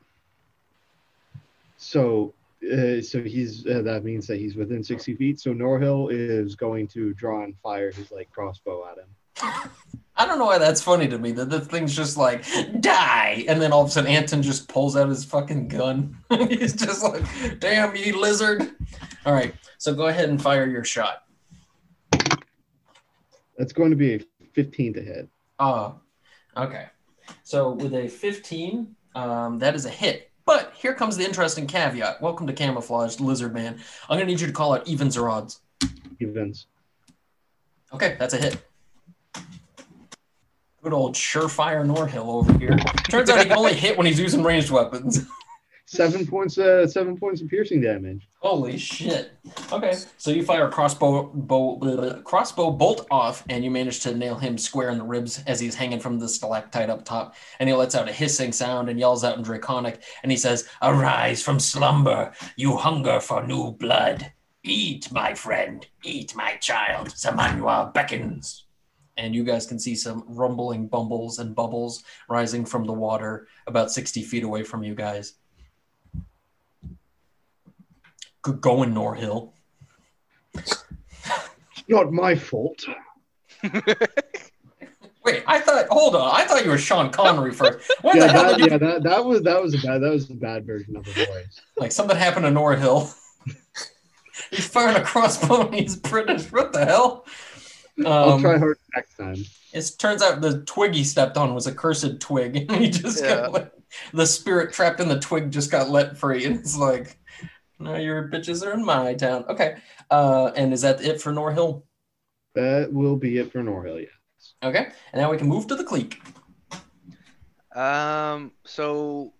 Speaker 6: So, uh, so he's uh, that means that he's within sixty feet. So Norhill is going to draw and fire his like crossbow at him.
Speaker 2: I don't know why that's funny to me. That the thing's just like die, and then all of a sudden Anton just pulls out his fucking gun. [laughs] He's just like, "Damn you, lizard!" All right, so go ahead and fire your shot.
Speaker 6: That's going to be a fifteen to hit.
Speaker 2: Oh, okay. So with a 15, um, that is a hit. But here comes the interesting caveat. Welcome to camouflage, Lizard Man. I'm gonna need you to call out evens or odds.
Speaker 6: Evens.
Speaker 2: Okay, that's a hit. Good old surefire Norhill over here. Turns out he can only hit when he's using ranged weapons. [laughs]
Speaker 6: Seven points. Uh, seven points of piercing damage.
Speaker 2: Holy shit. Okay, so you fire a crossbow bow, crossbow bolt off, and you manage to nail him square in the ribs as he's hanging from the stalactite up top. And he lets out a hissing sound and yells out in Draconic, and he says, Arise from slumber, you hunger for new blood. Eat, my friend, eat, my child. Samanua beckons. And you guys can see some rumbling bumbles and bubbles rising from the water about 60 feet away from you guys. Good going, Norhill.
Speaker 6: Not my fault. [laughs]
Speaker 2: Wait, I thought. Hold on, I thought you were Sean Connery first. When
Speaker 6: yeah,
Speaker 2: the hell
Speaker 6: that,
Speaker 2: did you?
Speaker 6: yeah, that, that was that was a bad that was a bad version of the voice.
Speaker 2: Like something happened to Norhill. [laughs] he's firing a crossbow and he's British. What the hell?
Speaker 6: I'll
Speaker 2: Um,
Speaker 6: try hard next time.
Speaker 2: It turns out the twig he stepped on was a cursed twig, [laughs] and he just
Speaker 3: Yeah.
Speaker 2: got let, the spirit trapped in the twig just got let free, and it's like, Now your bitches are in my town. Okay. Uh, and is that it for Norhill?
Speaker 6: That will be it for Norhill. Yeah.
Speaker 2: Okay. And now we can move to the clique.
Speaker 3: Um, so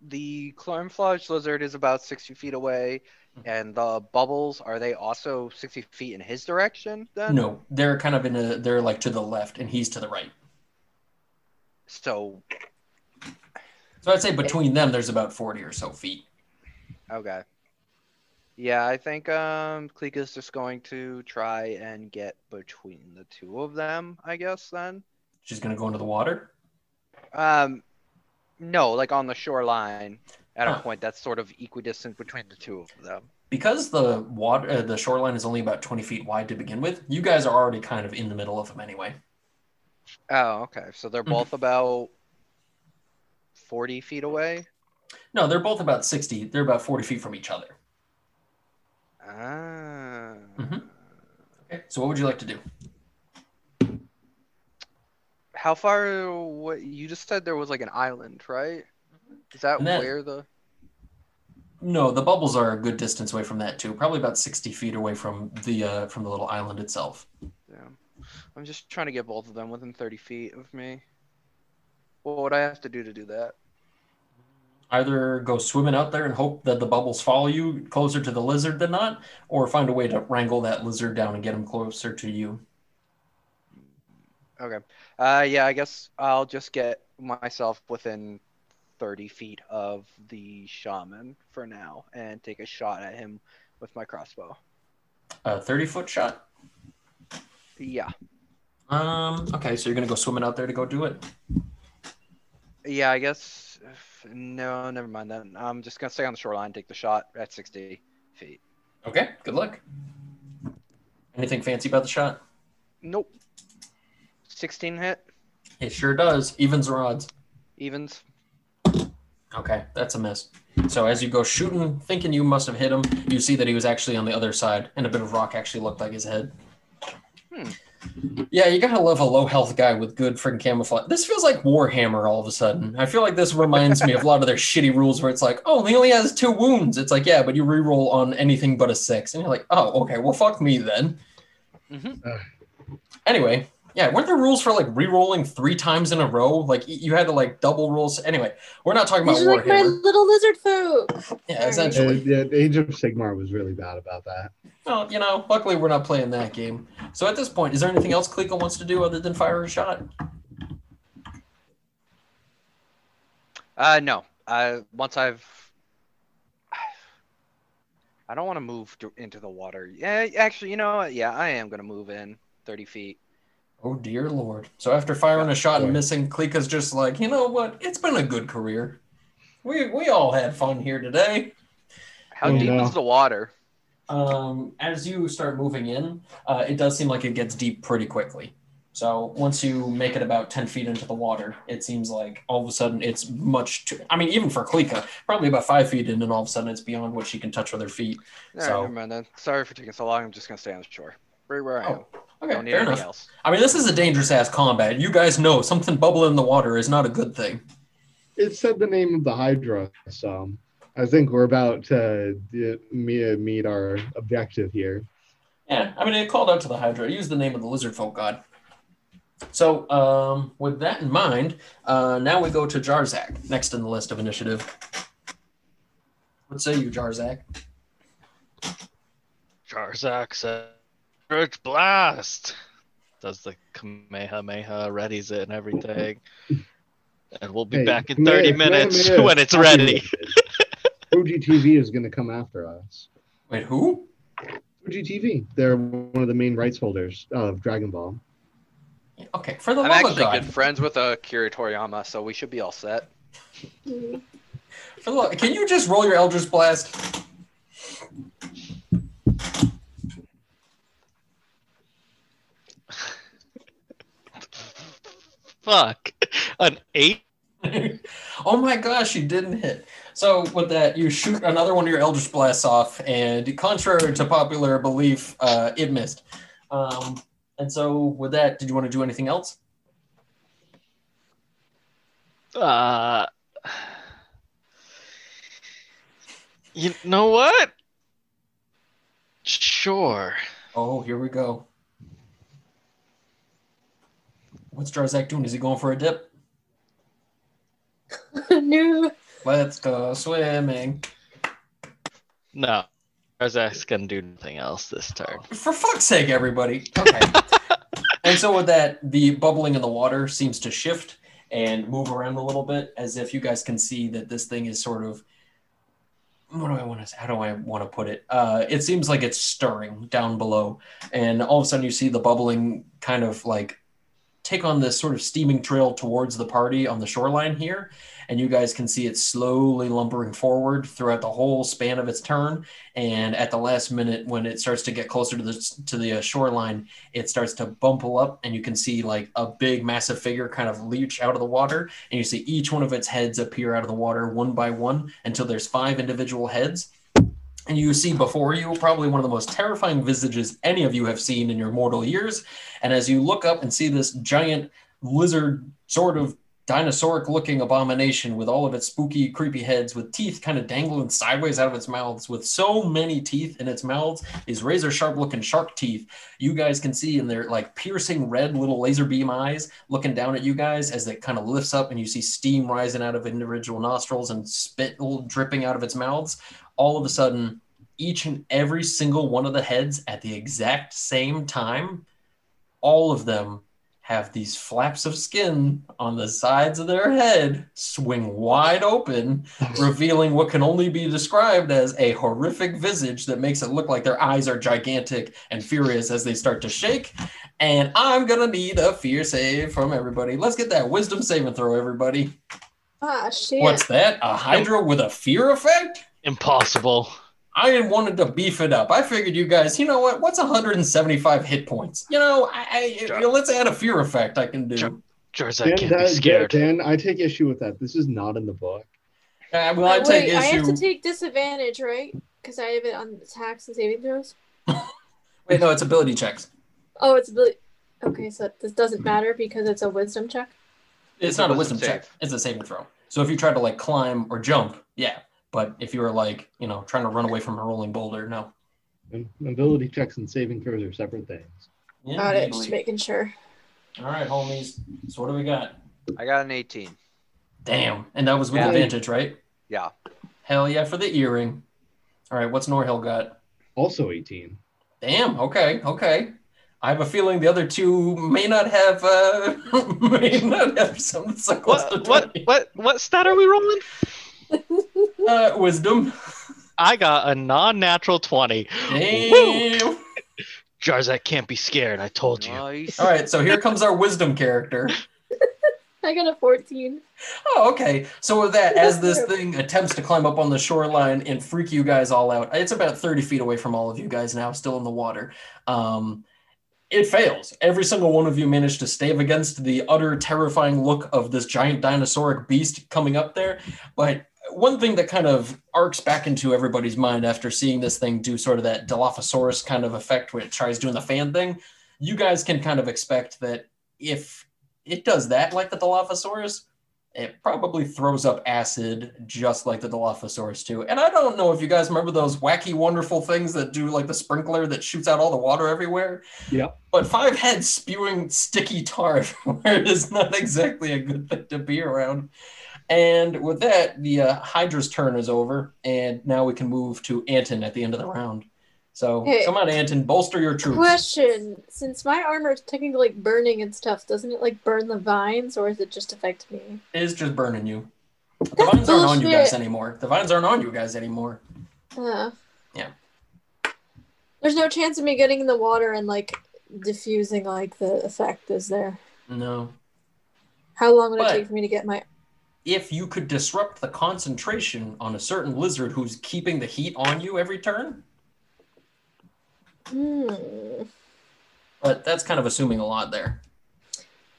Speaker 3: the camouflage lizard is about 60 feet away, and the bubbles are they also 60 feet in his direction then?
Speaker 2: No, they're kind of in a. They're like to the left, and he's to the right.
Speaker 3: So,
Speaker 2: So I'd say between them, there's about forty or so feet.
Speaker 3: Okay. Yeah, I think um Cleek is just going to try and get between the two of them, I guess then.
Speaker 2: She's gonna go into the water.
Speaker 3: Um no, like on the shoreline at a point that's sort of equidistant between the two of them.
Speaker 2: Because the water, uh, the shoreline is only about twenty feet wide to begin with. You guys are already kind of in the middle of them anyway.
Speaker 3: Oh, okay. So they're
Speaker 2: Mhm.
Speaker 3: both about 40 feet away.
Speaker 2: No, they're both about sixty. They're about forty feet from each other.
Speaker 3: Ah.
Speaker 2: Mhm. Okay. So what would you like to do?
Speaker 3: How far what you just said there was like an island, right? Is that where the
Speaker 2: No, the bubbles are a good distance away from that too. Probably about sixty feet away from the uh, from the little island itself.
Speaker 3: yeah. I'm just trying to get both of them within 30 feet of me. What would I have to do to do that?
Speaker 2: Either go swimming out there and hope that the bubbles follow you closer to the lizard than not, or find a way to wrangle that lizard down and get him closer to you.
Speaker 3: Okay. Uh yeah, I guess I'll just get myself within 30 feet of the shaman for now and take a shot at him with my crossbow.
Speaker 2: A thirty foot shot.
Speaker 3: Yeah.
Speaker 2: Um. Okay, so you're gonna go swimming out there to go do it.
Speaker 3: Yeah, I guess no, never mind then. I'm just gonna stay on the shoreline, take the shot at 60 feet.
Speaker 2: Okay. Good luck. Anything fancy about the shot?
Speaker 3: Nope. 16 hit,
Speaker 2: It sure does. Evens or odds.
Speaker 3: evens.
Speaker 2: Okay, that's a miss. So as you go shooting, thinking you must have hit him, you see that he was actually on the other side, and a bit of rock actually looked like his head.
Speaker 3: Hmm.
Speaker 2: Yeah, you gotta love a low health guy with good freaking camouflage. This feels like Warhammer all of a sudden. I feel like this reminds me of a lot of their shitty rules where it's like, oh, he only has two wounds. It's like, yeah, but you reroll on anything but a six. And you're like, oh, okay, well, fuck me then.
Speaker 3: Mhm.
Speaker 2: Anyway, yeah, weren't there rules for like re-rolling three times in a row? Like you had to like double rolls. Anyway, we're not talking about
Speaker 5: These are like my little lizard folk.
Speaker 2: Yeah,
Speaker 5: Sorry.
Speaker 2: essentially.
Speaker 6: Uh, yeah, Age of Sigmar was really bad about that.
Speaker 2: Well, you know, luckily we're not playing that game. So at this point, is there anything else Klika wants to do other than fire a shot?
Speaker 3: Uh, no. Uh, once I've, I don't want to move into the water. Yeah, actually, you know what? Yeah, I am gonna move in 30 feet.
Speaker 2: Oh dear lord. So after firing a shot and
Speaker 6: Boy.
Speaker 2: missing, Klika's just like, you know what? It's been a good career. We we all had fun here today.
Speaker 3: How
Speaker 6: Oh,
Speaker 3: deep
Speaker 6: no.
Speaker 3: is the water?
Speaker 2: Um, as you start moving in, uh, it does seem like it gets deep pretty quickly. So once you make it about ten feet into the water, it seems like all of a sudden it's much too. I mean, even for Klika, probably about five feet in, and all of a sudden it's beyond what she can touch with her feet.
Speaker 3: All right,
Speaker 2: So-
Speaker 3: never mind then. Sorry for taking so long. I'm just gonna stay on the shore. Right where I am.
Speaker 2: Okay,
Speaker 3: don't need
Speaker 2: fair
Speaker 3: anything
Speaker 2: enough.
Speaker 3: else.
Speaker 2: I mean, this is a dangerous ass combat. You guys know something bubbling in the water is not a good thing.
Speaker 6: It said the name of the Hydra, so I think we're about to uh, meet, meet our objective here.
Speaker 2: Yeah, I mean, it called out to the Hydra. It used the name of the lizard folk god. So, um, with that in mind, uh, now we go to Jarzak, next in the list of initiative. What say you, Jarzak?
Speaker 4: Jarzak said, Church Blast! Does the Kamehameha, readies it and everything. And we'll be
Speaker 6: Hey,
Speaker 4: back in
Speaker 6: Kamehameha-
Speaker 4: 30 minutes
Speaker 6: Kamehameha
Speaker 4: when it's ready.
Speaker 6: Fuji TV is going to come after us.
Speaker 2: Wait, who?
Speaker 6: Fuji TV, they're one of the main rights holders of Dragon Ball.
Speaker 2: Okay, for the
Speaker 3: I'm
Speaker 2: love of
Speaker 3: actually
Speaker 2: God.
Speaker 3: good friends with uh, Akira Toriyama, so we should be all set.
Speaker 2: For the lo- can you just roll your Eldritch Blast?
Speaker 4: Fuck. An 8? [laughs]
Speaker 2: oh my gosh, you didn't hit. So with that, you shoot another one of your Eldritch Blasts off, and contrary to popular belief, uh, it missed. Um, and so with that, did you want to do anything else?
Speaker 4: Uh, You know what? Sure.
Speaker 2: Oh, here we go. What's Jarzak doing? Is he going for a dip? [laughs]
Speaker 5: no.
Speaker 2: Let's go swimming.
Speaker 4: No. Jarzak's gonna do nothing else this turn.
Speaker 2: For fuck's sake, everybody. Okay. [laughs] and so with that, the bubbling in the water seems to shift and move around a little bit, as if you guys can see that this thing is sort of. What do I want to? say? How do I want to put it? Uh, it seems like it's stirring down below, and all of a sudden you see the bubbling kind of like take on this sort of steaming trail towards the party on the shoreline here, and you guys can see it slowly lumbering forward throughout the whole span of its turn. And at the last minute, when it starts to get closer to the to the uh, shoreline, it starts to bumble up, and you can see like a big, massive figure kind of leech out of the water, and you see each one of its heads appear out of the water one by one until there's five individual heads. And you see before you probably one of the most terrifying visages any of you have seen in your mortal years. And as you look up and see this giant lizard, sort of dinosauric looking abomination with all of its spooky, creepy heads with teeth kind of dangling sideways out of its mouths, with so many teeth in its mouths, these razor sharp looking shark teeth, you guys can see in their like piercing red little laser beam eyes looking down at you guys as it kind of lifts up and you see steam rising out of individual nostrils and spit dripping out of its mouths. All of a sudden, each and every single one of the heads at the exact same time, all of them have these flaps of skin on the sides of their head swing wide open, [laughs] revealing what can only be described as a horrific visage that makes it look like their eyes are gigantic and furious as they start to shake. And I'm gonna need a fear save from everybody. Let's get that wisdom saving throw, everybody.
Speaker 5: Ah, shit.
Speaker 2: What's that? A Hydra with a fear effect?
Speaker 4: Impossible.
Speaker 2: I wanted to beef it up. I figured you guys, you know what? What's 175 hit points? You know, I, I
Speaker 4: Sure.
Speaker 2: let's add a fear effect. I can do.
Speaker 4: Sure. Jarzak
Speaker 6: Dan,
Speaker 4: can't be scared.
Speaker 6: Dan, I take issue with that. This is not in the book.
Speaker 2: Uh, well, I
Speaker 5: Uh,
Speaker 2: take
Speaker 5: wait, I have to take disadvantage, right? Because I have it on attacks and saving throws. [laughs]
Speaker 2: Wait, no, it's ability checks.
Speaker 5: Oh, it's really okay. So this doesn't matter because it's a wisdom check.
Speaker 2: It's,
Speaker 3: It's
Speaker 2: not
Speaker 3: a
Speaker 2: a wisdom
Speaker 3: wisdom
Speaker 2: check.
Speaker 3: save.
Speaker 2: It's a saving throw. So if you try to like climb or jump, yeah. But if you were like, you know, trying to run away from a rolling boulder, no.
Speaker 6: And ability checks and saving throws are separate things.
Speaker 2: Yeah,
Speaker 5: Got it. Just making sure.
Speaker 2: All right, homies. So what do we got?
Speaker 3: I got an 18.
Speaker 2: Damn. And that was with
Speaker 3: Yeah.
Speaker 2: advantage, right?
Speaker 3: Yeah.
Speaker 2: Hell yeah for the earring. All right, what's Norhill got?
Speaker 6: Also 18.
Speaker 2: Damn. Okay. Okay. I have a feeling the other two may not have uh [laughs] may not have some so close to
Speaker 4: What, what what what stat are we rolling? [laughs]
Speaker 2: Uh, wisdom.
Speaker 4: I got a non-natural 20.
Speaker 2: Damn. [laughs]
Speaker 4: Jarzak can't be scared. I told you.
Speaker 3: Nice.
Speaker 2: All right, so here comes our wisdom character.
Speaker 5: I got a 14.
Speaker 2: Oh, okay. So with that, as this thing attempts to climb up on the shoreline and freak you guys all out, it's about 30 feet away from all of you guys now, still in the water. Um, it fails. Every single one of you managed to stave against the utter terrifying look of this giant dinosauric beast coming up there. But one thing that kind of arcs back into everybody's mind after seeing this thing do sort of that Dilophosaurus kind of effect where it tries doing the fan thing, you guys can kind of expect that if it does that like the Dilophosaurus, it probably throws up acid just like the Dilophosaurus too. And I don't know if you guys remember those wacky, wonderful things that do like the sprinkler that shoots out all the water everywhere.
Speaker 6: Yep.
Speaker 2: But five heads spewing sticky tar [laughs] everywhere is not exactly a good thing to be around. And with that, the uh, Hydra's turn is over, and now we can move to Anton at the end of the round. So
Speaker 5: Hey.
Speaker 2: come on, Anton, bolster your troops.
Speaker 5: Question: Since my armor is technically like burning and stuff, doesn't it like burn the vines, or does it just affect me?
Speaker 2: It is just burning you. [laughs] The vines aren't on you guys anymore. The vines aren't on you guys anymore.
Speaker 5: Uh,
Speaker 2: Yeah.
Speaker 5: There's no chance of me getting in the water and like diffusing like the effect, is there?
Speaker 2: No.
Speaker 5: How long would
Speaker 2: But-
Speaker 5: it take for me to get my?
Speaker 2: If you could disrupt the concentration on a certain lizard who's keeping the heat on you every turn,
Speaker 5: Hmm.
Speaker 2: but that's kind of assuming a lot there.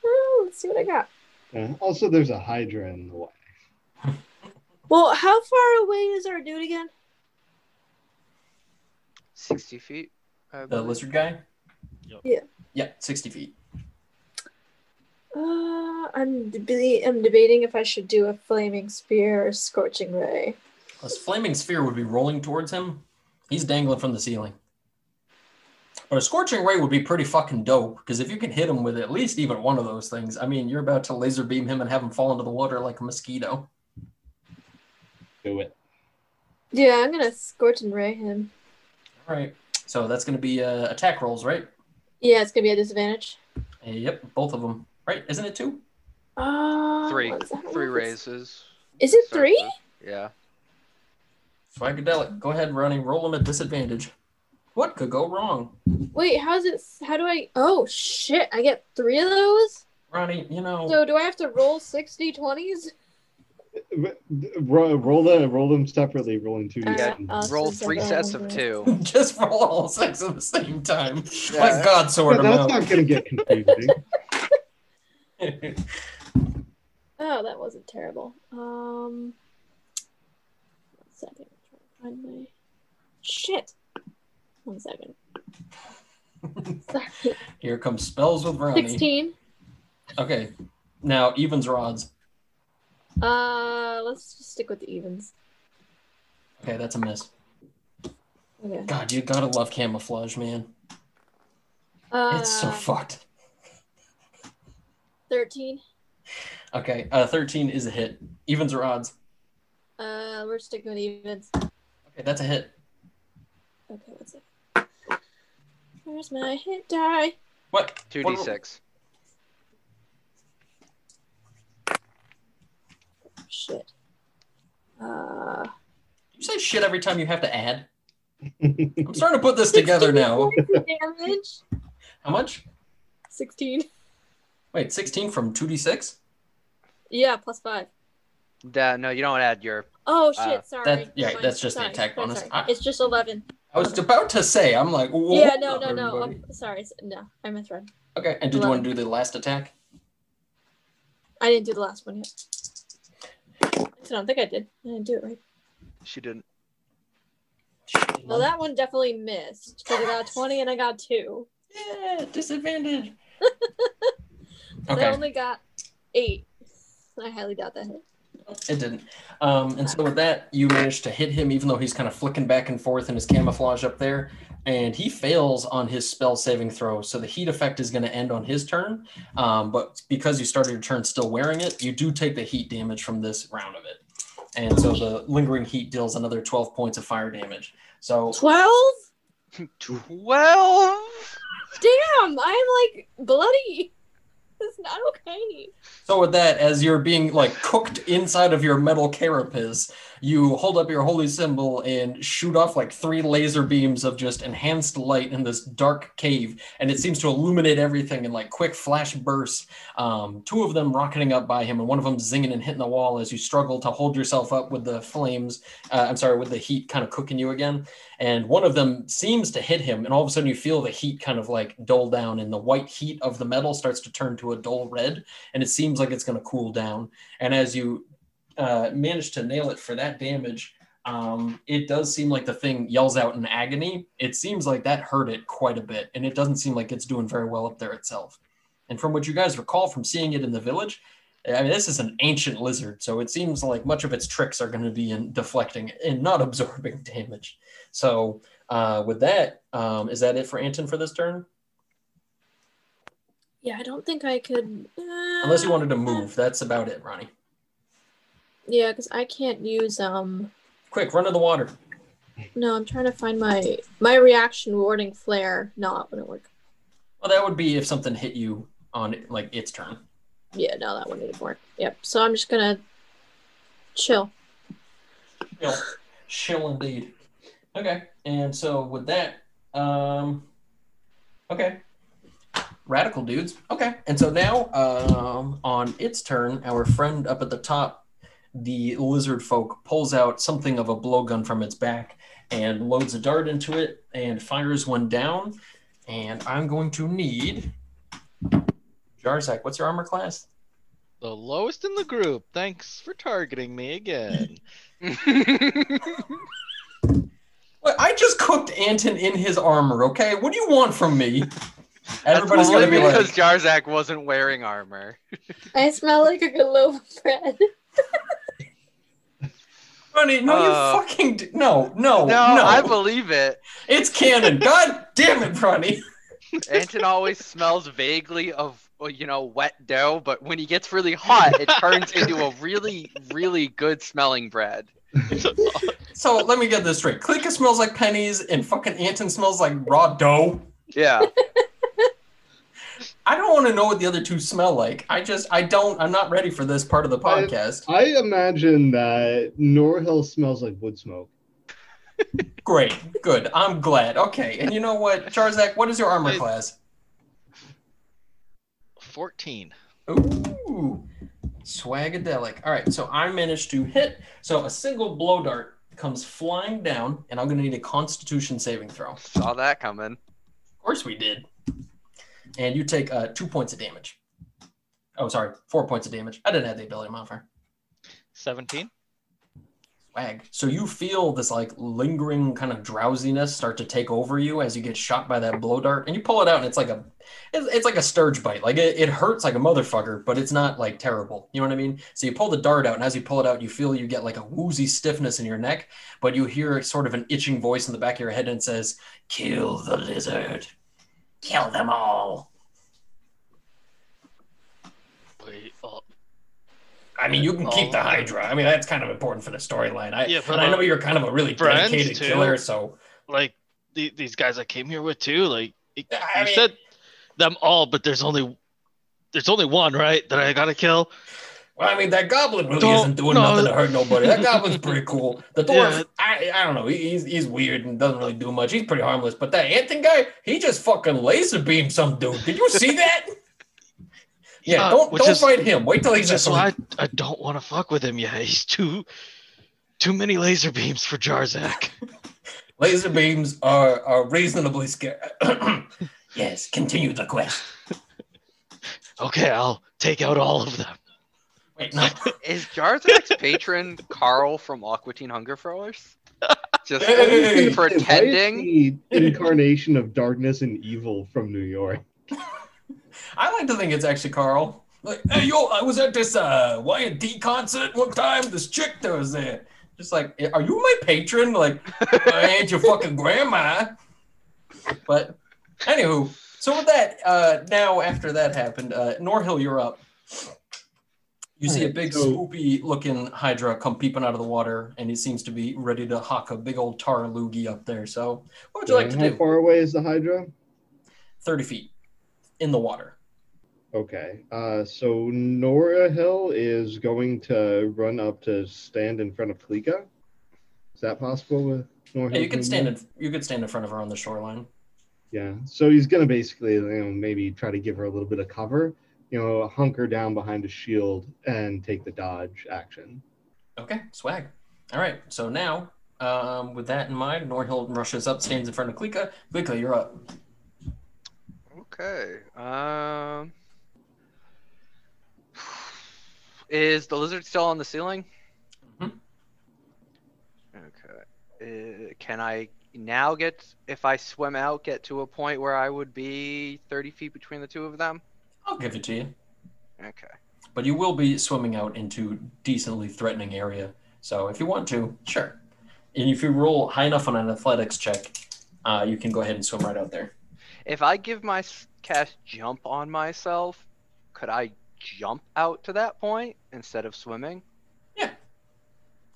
Speaker 5: Oh, let's see what I got.
Speaker 6: Uh, also, there's a Hydra in the way. [laughs]
Speaker 5: Well, how far away is our dude again?
Speaker 3: 60 feet.
Speaker 2: The lizard guy?
Speaker 4: Yep.
Speaker 5: Yeah.
Speaker 2: Yeah, 60 feet.
Speaker 5: Uh, I'm deba- I'm debating if I should do a flaming spear or scorching ray.
Speaker 2: A flaming sphere would be rolling towards him. He's dangling from the ceiling. But a scorching ray would be pretty fucking dope because if you can hit him with at least even one of those things, I mean, you're about to laser beam him and have him fall into the water like a mosquito.
Speaker 6: Do it.
Speaker 5: Yeah, I'm gonna scorch and ray him.
Speaker 2: All right. So that's going to be uh, attack rolls, right?
Speaker 5: Yeah, it's gonna be a disadvantage.
Speaker 2: Yep, both of them. Right? Isn't it two?
Speaker 5: Uh,
Speaker 3: Three.
Speaker 5: what is that?
Speaker 3: Three
Speaker 5: What is-
Speaker 3: raises.
Speaker 5: Is it
Speaker 3: Start
Speaker 5: three?
Speaker 3: with. Yeah.
Speaker 2: Swagadelic. Go ahead, Ronnie. Roll them at disadvantage. What could go wrong?
Speaker 5: Wait, how's it? How do I? Oh shit! I get three of those.
Speaker 2: Ronnie, you know.
Speaker 5: So do I have to roll 60 20s? [laughs]
Speaker 6: Roll, roll them, roll them separately. Rolling two.
Speaker 5: Yeah,
Speaker 6: d10.
Speaker 3: Roll three
Speaker 5: have
Speaker 3: sets of two. [laughs]
Speaker 2: just roll all six at the same time.
Speaker 3: Yeah.
Speaker 2: My God, sort
Speaker 6: But
Speaker 2: them
Speaker 6: that's
Speaker 2: out.
Speaker 6: not gonna get confusing. [laughs]
Speaker 5: Oh, that wasn't terrible. Um, one second. I'm trying to find my shit. One second. Sorry.
Speaker 2: Here comes spells with Ronnie.
Speaker 5: 16.
Speaker 2: Okay. Now evens or odds.
Speaker 5: Uh, let's just stick with the evens.
Speaker 2: Okay, that's a miss.
Speaker 5: Okay.
Speaker 2: God, you gotta love camouflage, man.
Speaker 5: Uh,
Speaker 2: It's so fucked.
Speaker 5: 13.
Speaker 2: Okay, uh, 13 is a hit. Evens or odds.
Speaker 5: Uh, we're sticking with evens.
Speaker 2: Okay, that's a hit.
Speaker 5: Okay, what's it? Where's my hit die?
Speaker 2: What?
Speaker 3: 2d6.
Speaker 5: Shit. Uh,
Speaker 2: You say shit every time you have to add. [laughs] I'm starting to put this together now.
Speaker 5: damage.
Speaker 2: How much?
Speaker 5: 16.
Speaker 2: Wait, 16 from 2d6?
Speaker 5: Yeah, plus five.
Speaker 3: Da- no, you don't add your.
Speaker 5: Oh shit!
Speaker 3: Uh,
Speaker 5: sorry.
Speaker 2: that- yeah,
Speaker 5: Fine.
Speaker 2: that's just the attack
Speaker 5: sorry,
Speaker 2: bonus.
Speaker 5: sorry.
Speaker 2: I-
Speaker 5: It's just eleven.
Speaker 2: I was about to say, I'm like, Whoa,
Speaker 5: yeah, no, no, no.
Speaker 2: everybody.
Speaker 5: Oh, sorry, no, I misread.
Speaker 2: Okay, and did you want to do the last attack?
Speaker 5: I didn't do the last one yet. I don't think I did. I didn't do it right.
Speaker 3: She didn't.
Speaker 5: Well, that one definitely missed because I got twenty and I got two.
Speaker 2: Yeah, disadvantage. [laughs]
Speaker 5: So I only got eight. I highly doubt that hit.
Speaker 2: it didn't. Um, and so with that, you managed to hit him, even though he's kind of flicking back and forth in his camouflage up there. And he fails on his spell saving throw. So the heat effect is going to end on his turn. Um, but because you started your turn still wearing it, you do take the heat damage from this round of it. And so the lingering heat deals another 12 points of fire damage. So
Speaker 5: Twelve? [laughs]
Speaker 3: Twelve.
Speaker 5: Damn! I'm like bloody. [laughs] It's not okay.
Speaker 2: So with that, as you're being like cooked inside of your metal carapace, you hold up your holy symbol and shoot off like three laser beams of just enhanced light in this dark cave, and it seems to illuminate everything in like quick flash bursts. Um, two of them rocketing up by him, and one of them zinging and hitting the wall as you struggle to hold yourself up with the flames. Uh, I'm sorry, with the heat kind of cooking you again. And one of them seems to hit him, and all of a sudden you feel the heat kind of like dull down, and the white heat of the metal starts to turn to a dull red and it seems like it's going to cool down. And as you uh, manage to nail it for that damage, um, it does seem like the thing yells out in agony. It seems like that hurt it quite a bit, and it doesn't seem like it's doing very well up there itself. And from what you guys recall from seeing it in the village, I mean, this is an ancient lizard, so it seems like much of its tricks are going to be in deflecting and not [laughs] absorbing damage. So, uh, with that, um, is that it for Anton for this turn?
Speaker 5: Yeah, I don't think I could. Uh,
Speaker 2: Unless you wanted to move, that's about it, Ronnie.
Speaker 5: Yeah, because I can't use um.
Speaker 2: Quick, run to the water.
Speaker 5: No, I'm trying to find my my reaction warding flare. Not gonna work.
Speaker 2: Well, that would be if something hit you on like its turn.
Speaker 5: Yeah, no, that one didn't work. Yep. So I'm just gonna chill.
Speaker 2: Chill, chill indeed. Okay, and so with that, um, okay, radical dudes. Okay, and so now, um, on its turn, our friend up at the top, the lizard folk, pulls out something of a blowgun from its back and loads a dart into it and fires one down. And I'm going to need Jarzak. What's your armor class?
Speaker 4: The lowest in the group. Thanks for targeting me again. [laughs]
Speaker 2: Well, I just cooked Anton in his armor, okay? What do you want from me? Everybody's gonna be
Speaker 3: because
Speaker 2: like,
Speaker 3: Jarzak wasn't wearing armor.
Speaker 5: I smell like a good loaf of bread. [laughs]
Speaker 2: Ronnie, no,
Speaker 3: Uh,
Speaker 2: you fucking d- no, no,
Speaker 3: No,
Speaker 2: no.
Speaker 3: I believe it.
Speaker 2: It's canon. [laughs] God damn it, Ronnie.
Speaker 3: Anton always smells vaguely of you know wet dough, but when he gets really hot, it turns into a really, really good smelling bread. [laughs]
Speaker 2: So let me get this straight. Klika smells like pennies, and fucking Anton smells like raw dough.
Speaker 3: Yeah. [laughs]
Speaker 2: I don't want to know what the other two smell like. I just, I don't, I'm not ready for this part of the podcast.
Speaker 6: I imagine that Norhill smells like wood smoke.
Speaker 2: Great, good. I'm glad. Okay, and you know what, Jarzak, what is your armor
Speaker 4: Wait.
Speaker 2: class?
Speaker 4: 14.
Speaker 2: Ooh, swagadelic. All right, so I managed to hit. So a single blow dart comes flying down, and I'm gonna need a Constitution saving throw.
Speaker 3: Saw that coming.
Speaker 2: Of course we did. And you take uh, two points of damage. Oh, sorry, four points of damage. I didn't have the ability modifier.
Speaker 4: 17.
Speaker 2: Swag. So you feel this like lingering kind of drowsiness start to take over you as you get shot by that blow dart, and you pull it out, and it's like a, it's, it's like a stirge bite. Like it, it hurts like a motherfucker, but it's not like terrible. You know what I mean? So you pull the dart out, and as you pull it out, you feel you get like a woozy stiffness in your neck, but you hear sort of an itching voice in the back of your head, and it says, "Kill the lizard, kill them all."
Speaker 4: Wait, oh,
Speaker 2: I mean, you can keep the. Hydra. I mean, that's kind of important for the storyline. I,
Speaker 4: Yeah, but,
Speaker 2: I know you're kind of a really dedicated
Speaker 4: too.
Speaker 2: killer, so
Speaker 4: like the, these guys I came here with too. Like you you
Speaker 2: mean-
Speaker 4: said them all, but there's only there's only one, right? That I gotta kill.
Speaker 2: Well, I mean, that goblin really
Speaker 4: Don't-
Speaker 2: isn't doing
Speaker 4: no.
Speaker 2: nothing to hurt nobody. That goblin's pretty [laughs] cool. The dwarf,
Speaker 4: Yeah.
Speaker 2: I, I don't know. He's he's weird and doesn't really do much. He's pretty harmless. But that Anton guy, he just fucking laser beamed some dude. Did you see that? [laughs] Yeah,
Speaker 4: Uh,
Speaker 2: don't don't
Speaker 4: is-
Speaker 2: fight him. Wait till he's
Speaker 4: Just why I, I don't want to fuck with him yet. He's too too many laser beams for Jarzak. [laughs]
Speaker 2: laser beams are are reasonably scary. [clears throat] yes, continue the quest.
Speaker 4: Okay, I'll take out all of them.
Speaker 2: Wait, no. [laughs]
Speaker 3: Is Jarzak's patron Carl from Aqua Teen Hunger Throwers? Just
Speaker 2: Hey!
Speaker 3: pretending.
Speaker 6: Why is the incarnation of darkness and evil from New York. [laughs]
Speaker 2: I like to think it's actually Carl. Like, hey yo, I was at this uh Y&T concert one time. This chick that was there. Just like, are you my patron? Like, I ain't your fucking grandma. But anywho, so with that, uh now after that happened, uh Norhill, you're up. You see a big
Speaker 6: so-
Speaker 2: swoopy looking Hydra come peeping out of the water, and he seems to be ready to hawk a big old tar loogie up there. So what would you like to
Speaker 6: how
Speaker 2: do?
Speaker 6: How far away is the Hydra?
Speaker 2: 30 feet in the water.
Speaker 6: Okay. Uh, so Norhill is going to run up to stand in front of Klika. Is that possible with Nora
Speaker 2: Yeah,
Speaker 6: Hill?
Speaker 2: you could stand in you could stand in front of her on the shoreline.
Speaker 6: Yeah. So he's gonna basically, you know, maybe try to give her a little bit of cover. You know, hunker down behind a shield and take the dodge action.
Speaker 2: Okay, swag. All right, so now, um, with that in mind, Norhill rushes up, stands in front of Klika. Klika, you're up.
Speaker 3: Okay. Um. Is the lizard still on the ceiling?
Speaker 2: Mhm.
Speaker 3: Okay. Uh, can I now get, if I swim out, get to a point where I would be 30 feet between the two of them?
Speaker 2: I'll give it to you.
Speaker 3: Okay.
Speaker 2: But you will be swimming out into decently threatening area. So if you want to, sure. And if you roll high enough on an athletics check, uh, you can go ahead and swim right out there.
Speaker 3: If I give my cast jump on myself, could I jump out to that point instead of swimming? Yeah.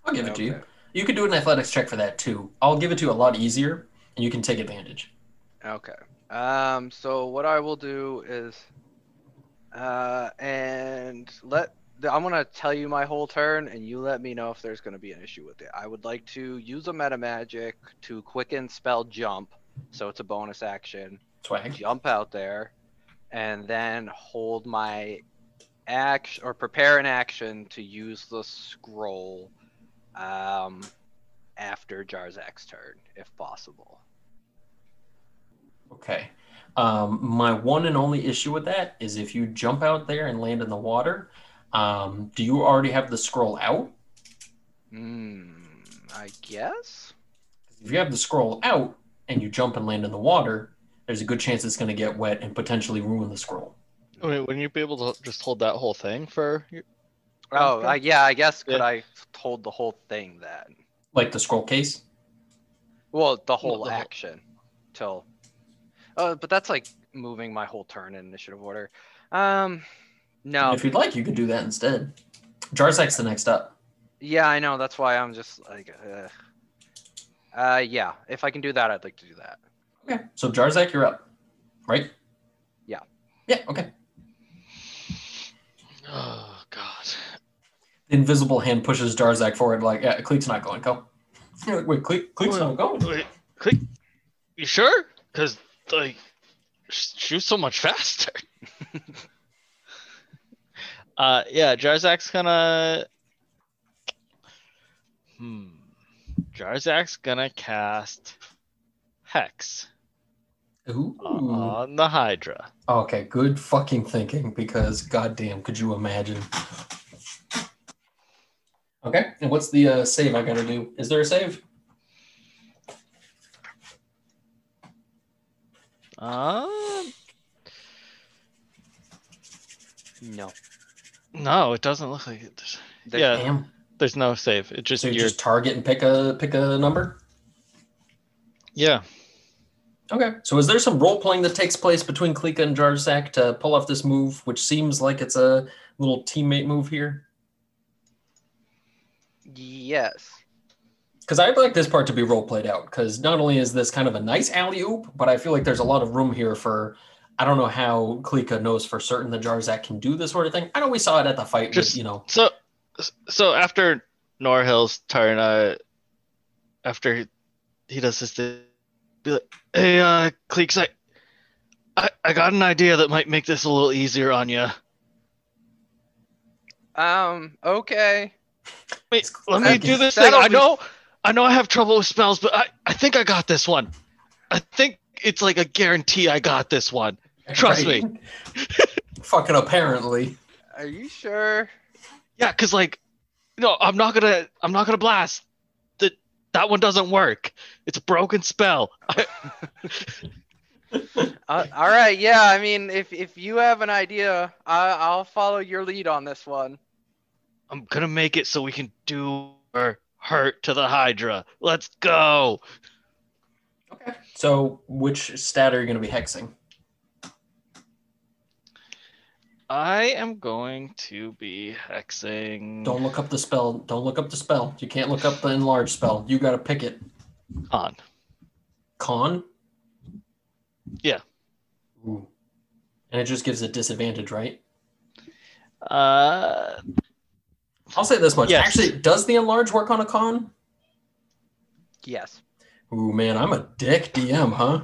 Speaker 2: I'll give it to you. You could do an athletics check for that too. I'll give it to you a lot easier, and you can take advantage.
Speaker 3: Okay. Um. So what I will do is, uh, and let I'm gonna tell you my whole turn, and you let me know if there's gonna be an issue with it. I would like to use a meta magic to quicken spell jump, so it's a bonus action.
Speaker 2: Swag.
Speaker 3: Jump out there, and then hold my action or prepare an action to use the scroll, um, after Jarzak's turn, if possible.
Speaker 2: Okay. Um, my one and only issue with that is if you jump out there and land in the water, um, do you already have the scroll out?
Speaker 3: Hmm. I guess.
Speaker 2: If you have the scroll out and you jump and land in the water, there's a good chance it's going to get wet and potentially ruin the scroll.
Speaker 4: Wait, wouldn't you be able to just hold that whole thing for? your-
Speaker 3: Oh, uh, yeah. I guess could
Speaker 4: Yeah.
Speaker 3: I hold the whole thing then?
Speaker 2: Like the scroll case.
Speaker 3: Well, the whole
Speaker 4: the whole-
Speaker 3: action till. Oh, but that's like moving my whole turn in initiative order. Um, no.
Speaker 2: If you'd like, you could do that instead. Jarzak's the next up.
Speaker 3: Yeah, I know. That's why I'm just like, uh, uh, yeah. If I can do that, I'd like to do that.
Speaker 2: Okay. So Jarzak, you're up. Right?
Speaker 3: Yeah.
Speaker 2: Yeah, okay. [sighs]
Speaker 4: Oh God.
Speaker 2: The invisible hand pushes Jarzak forward like, yeah, Cleek's not going, go. You're Wait, Cleek, Cleek's not going.
Speaker 4: Wait, click. You sure? Because like, sh- she was so much [laughs] faster. uh, yeah, Jarzak's gonna. Hmm. Jarzak's gonna cast Hex
Speaker 2: Ooh.
Speaker 4: on the Hydra.
Speaker 2: Okay, good fucking thinking because goddamn, could you imagine? Okay, and what's the uh, save I gotta do? Is there a save?
Speaker 4: Um,
Speaker 3: No.
Speaker 4: no, it doesn't look like it. There's-
Speaker 3: There-
Speaker 4: yeah,
Speaker 2: Damn.
Speaker 4: there's no save. It just
Speaker 2: So you just target and pick a pick a number.
Speaker 4: yeah.
Speaker 2: Okay. So is there some role playing that takes place between Klika and Jarzak to pull off this move, which seems like it's a little teammate move here?
Speaker 3: Yes.
Speaker 2: Because I'd like this part to be role played out. Because not only is this kind of a nice alley oop, but I feel like there's a lot of room here for. I don't know how Klika knows for certain that Jarzak can do this sort of thing. I know we saw it at the fight,
Speaker 4: Just-
Speaker 2: with, you know.
Speaker 4: So, so after Norhill's turn, uh, after he does this, thing, be like, "Hey, uh, Cleeks, I, I, I got an idea that might make this a little easier on you.
Speaker 3: Um. Okay.
Speaker 4: Wait, let me do this thing.
Speaker 3: That'll
Speaker 4: I
Speaker 3: be-
Speaker 4: know, I know, I have trouble with spells, but I, I think I got this one. I think it's like a guarantee I got this one. Trust me. [laughs]
Speaker 2: Fucking apparently.
Speaker 3: Are you sure?
Speaker 4: Yeah, cause like, no, I'm not gonna, I'm not gonna blast. That that one doesn't work. It's a broken spell. [laughs]
Speaker 3: Uh, all right. Yeah. I mean, if if you have an idea, I, I'll follow your lead on this one.
Speaker 4: I'm gonna make it so we can do or hurt to the Hydra. Let's go.
Speaker 2: Okay. So which stat are you going to be hexing?
Speaker 4: I am going to be hexing
Speaker 2: Don't look up the spell. Don't look up the spell. You can't look up the enlarged spell. You got to pick it.
Speaker 4: on.
Speaker 2: Con?
Speaker 4: Yeah.
Speaker 2: Ooh. And it just gives a disadvantage, right?
Speaker 4: Uh,
Speaker 2: I'll say this much.
Speaker 4: Yes.
Speaker 2: Actually, does the enlarge work on a con?
Speaker 3: Yes.
Speaker 2: Ooh, man, I'm a dick DM, huh?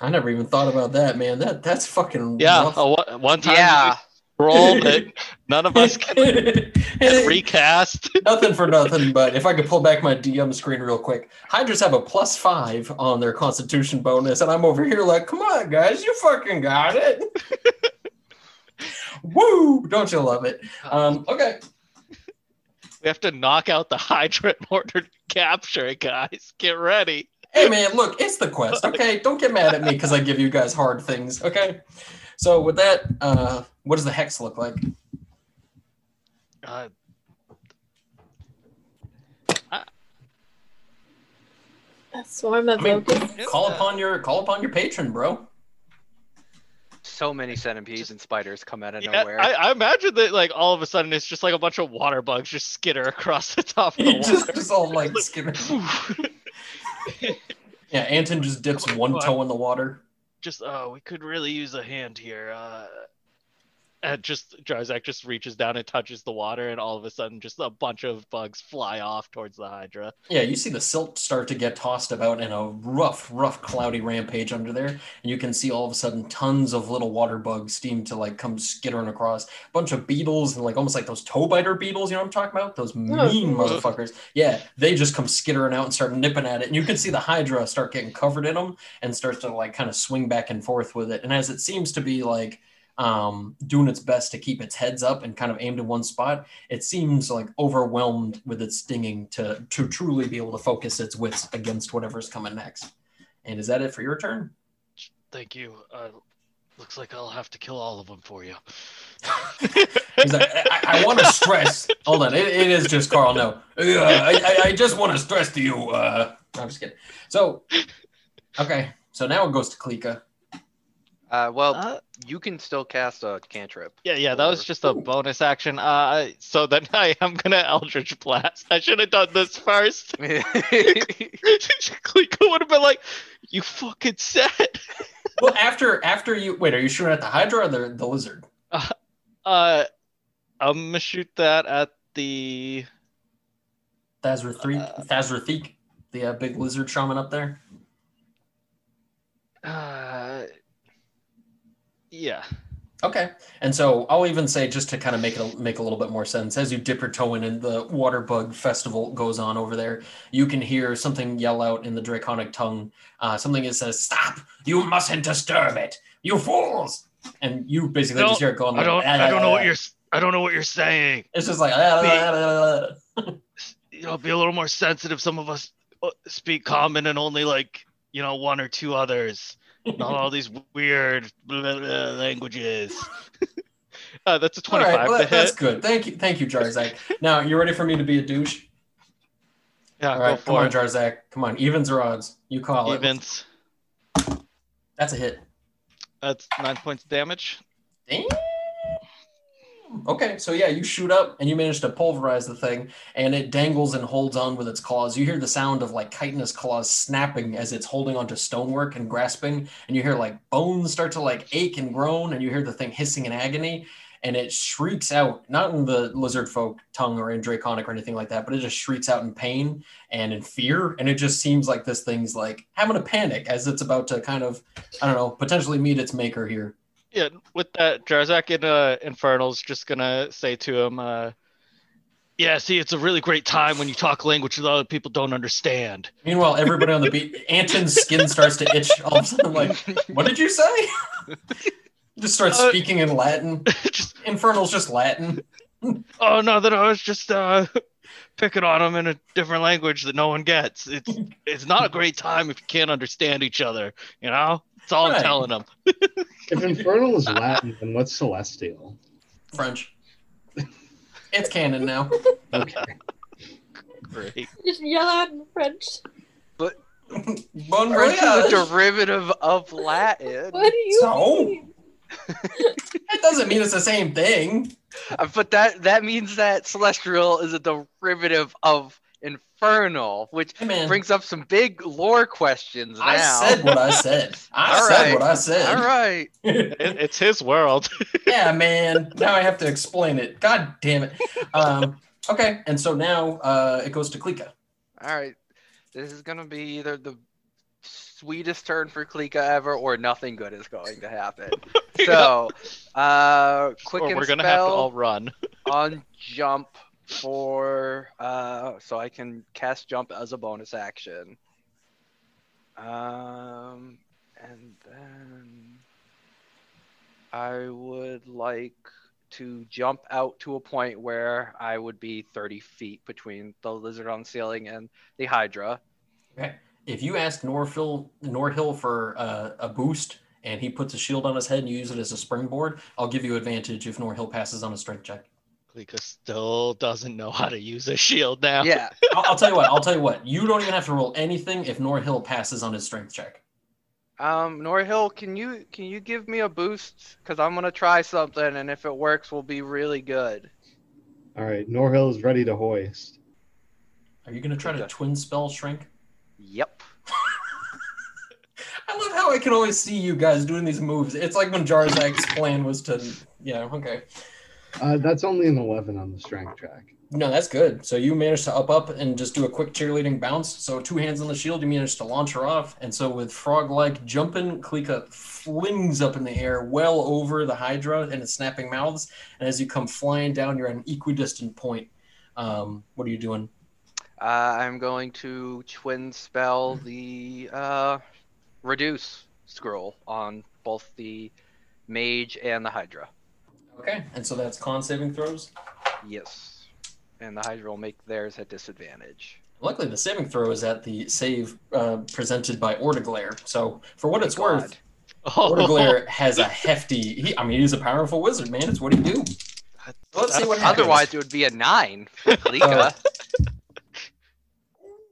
Speaker 2: I never even thought about that, man. That that's fucking
Speaker 4: yeah.
Speaker 2: rough.
Speaker 4: uh, one- one time
Speaker 3: Yeah.
Speaker 4: we rolled [laughs] it. None of us can [laughs] recast. [laughs]
Speaker 2: nothing for nothing, but if I could pull back my DM screen real quick, Hydras have a plus five on their Constitution bonus, and I'm over here like, come on, guys, you fucking got it. Woo! Don't you love it? Um, okay.
Speaker 4: We have to knock out the Hydra in order to capture it, guys. Get ready.
Speaker 2: Hey, man, look, it's the quest, okay? Don't get mad at me because I give you guys hard things, okay? So with that, uh, what does the hex look like?
Speaker 4: Uh,
Speaker 5: A swarm of
Speaker 2: I mean,
Speaker 5: locusts.
Speaker 2: Call upon your call upon your patron, bro.
Speaker 3: So many centipedes and spiders come out of
Speaker 4: yeah,
Speaker 3: nowhere.
Speaker 4: I, I imagine that like all of a sudden it's just like a bunch of water bugs just skitter across the top of the [laughs] water.
Speaker 2: just all like skimming. [laughs] Yeah, Anton just dips one toe in the water.
Speaker 4: just oh, we could really use a hand here. Uh, and just Jarzak just reaches down and touches the water, and all of a sudden, just a bunch of bugs fly off towards the Hydra.
Speaker 2: Yeah, you see the silt start to get tossed about in a rough, rough, cloudy rampage under there, and you can see all of a sudden tons of little water bugs seem to like come skittering across. A bunch of beetles and like almost like those toe biter beetles, you know what I'm talking about? Those mean motherfuckers. Yeah, they just come skittering out and start nipping at it, and you can see the Hydra start getting covered in them and starts to like kind of swing back and forth with it. And as it seems to be like um, doing its best to keep its heads up and kind of aimed in one spot, it seems like overwhelmed with its stinging to to truly be able to focus its wits against whatever's coming next. And is that it for your turn?
Speaker 4: Thank you. Uh, looks like I'll have to kill all of them for you. [laughs]
Speaker 2: He's like, I, I want to stress. [laughs] Hold on, it, it is just Carl. No, uh, I, I, I just want to stress to you. Uh, I'm just kidding. So, okay, so now it goes to Klika.
Speaker 3: Uh, well,
Speaker 4: Uh,
Speaker 3: you can still cast a cantrip.
Speaker 4: yeah, yeah, that was just a bonus action. Uh, so then [laughs] I am gonna Eldritch Blast. I should have done this first. [laughs] Clico would have been like, "You fucking said."
Speaker 2: Well, after after you wait, are you shooting at the Hydra or the, the lizard?
Speaker 4: Uh, I'm gonna shoot that at the.
Speaker 2: Thazrathreek,
Speaker 4: Uh,
Speaker 2: Thazrathek, the uh, big lizard shaman up there.
Speaker 4: Uh, yeah.
Speaker 2: Okay, and so I'll even say just to kind of make it a, make a little bit more sense, as you dip your toe in and the water bug festival goes on over there, you can hear something yell out in the draconic tongue, uh, something that says, "Stop! You mustn't disturb it, you fools!" And you basically
Speaker 4: No,
Speaker 2: just hear it going.
Speaker 4: I don't. Ah, I don't know what ah, ah. you're. s- I don't know what you're saying.
Speaker 2: It's just like.
Speaker 4: You know, be a little more sensitive. Some of us uh, speak common and only like you know one or two others. Not all these weird blah, [laughs] blah, blah, languages. [laughs] uh, that's a 25
Speaker 2: right, well, that- that's good. Thank you, thank you, Jarzak. now you ready for me to be a douche?
Speaker 4: Yeah,
Speaker 2: All
Speaker 4: go
Speaker 2: right, come
Speaker 4: for
Speaker 2: on,
Speaker 4: it.
Speaker 2: Jarzak. Come on, evens or odds? You call it.
Speaker 4: Evens.
Speaker 2: That's a hit.
Speaker 4: That's nine points of damage.
Speaker 2: Damn. Okay, so yeah, you shoot up and you manage to pulverize the thing, and it dangles and holds on with its claws. You hear the sound of like chitinous claws snapping as it's holding onto stonework and grasping, and you hear like bones start to like ache and groan, and you hear the thing hissing in agony, and it shrieks out, not in the lizard folk tongue or in draconic or anything like that, but it just shrieks out in pain and in fear, and it just seems like this thing's like having a panic as it's about to kind of, I don't know, potentially meet its maker here.
Speaker 4: Yeah, with that, Jarzak in uh, Infernal's just gonna say to him, uh, "Yeah, see, it's a really great time when you talk language that other people don't understand."
Speaker 2: Meanwhile, everybody on the beat, Anton's skin starts to itch. All of a sudden, like, what did you say? [laughs] just starts
Speaker 4: Uh,
Speaker 2: speaking in Latin. [laughs]
Speaker 4: just,
Speaker 2: Infernal's just Latin. [laughs]
Speaker 4: oh no, that I was just uh, picking on him in a different language that no one gets. It's it's not a great time if you can't understand each other. You know, that's all
Speaker 2: Right.
Speaker 4: I'm telling them. [laughs]
Speaker 6: If infernal is Latin, then what's celestial?
Speaker 2: French. It's canon now.
Speaker 6: Okay.
Speaker 4: Great. [laughs]
Speaker 5: Just yell out in French.
Speaker 2: But [laughs] bon
Speaker 3: French is a derivative of Latin.
Speaker 5: What do you
Speaker 2: So?
Speaker 5: mean?
Speaker 2: That doesn't mean it's the same thing.
Speaker 3: Uh, But that that means that celestial is a derivative of infernal, which
Speaker 2: Hey
Speaker 3: brings up some big lore questions now.
Speaker 2: I said what I said. [laughs] I
Speaker 3: All
Speaker 2: said
Speaker 3: right.
Speaker 2: what I said.
Speaker 3: All right. [laughs]
Speaker 4: It, it's his world. [laughs]
Speaker 2: yeah, man. Now I have to explain it. God damn it. Um, okay, and so now uh, it goes to Klika.
Speaker 3: All right. This is gonna be either the sweetest turn for Klika ever, or nothing good is going to happen. So, uh, quick
Speaker 4: or
Speaker 3: and
Speaker 4: we're gonna have to all run.
Speaker 3: on jump for uh, so I can cast jump as a bonus action. Um, and then I would like to jump out to a point where I would be 30 feet between the lizard on the ceiling and the Hydra.
Speaker 2: Okay. If you ask Norhill, Norhill for uh, a boost and he puts a shield on his head and you use it as a springboard, I'll give you advantage if Norhill passes on a strength check.
Speaker 4: Klika still doesn't know how to use a shield now.
Speaker 3: Yeah. [laughs]
Speaker 2: I'll, I'll tell you what. I'll tell you what. You don't even have to roll anything if Norhill passes on his strength check.
Speaker 3: Um, Norhill, can you can you give me a boost? Cause I'm gonna try something, and if it works, we'll be really good.
Speaker 6: All right. Norhill is ready to hoist.
Speaker 2: Are you going to try to twin spell shrink?
Speaker 3: Yep. [laughs]
Speaker 2: I love how I can always see you guys doing these moves. It's like when Jarzak's plan was to, yeah, okay.
Speaker 6: Uh, that's only an 11 on the strength track.
Speaker 2: No, that's good. So you managed to up up and just do a quick cheerleading bounce. So two hands on the shield, you managed to launch her off. And so with frog-like jumping, Klika flings up in the air well over the Hydra and its snapping mouths. And as you come flying down, you're at an equidistant point. Um, what are you doing?
Speaker 3: Uh, I'm going to twin spell the uh, reduce scroll on both the mage and the Hydra.
Speaker 2: Okay, and so that's con saving throws.
Speaker 3: Yes. And the Hydra will make theirs at disadvantage.
Speaker 2: Luckily, the saving throw is at the save uh, presented by Ortiglare. So, for what it's worth,
Speaker 3: God.
Speaker 4: Oh,
Speaker 2: Ortoglair [laughs] has a hefty. He, I mean, he's a powerful wizard, man. It's what he do. Let's see what happens.
Speaker 3: Otherwise, it would be a nine. [laughs] Kalika.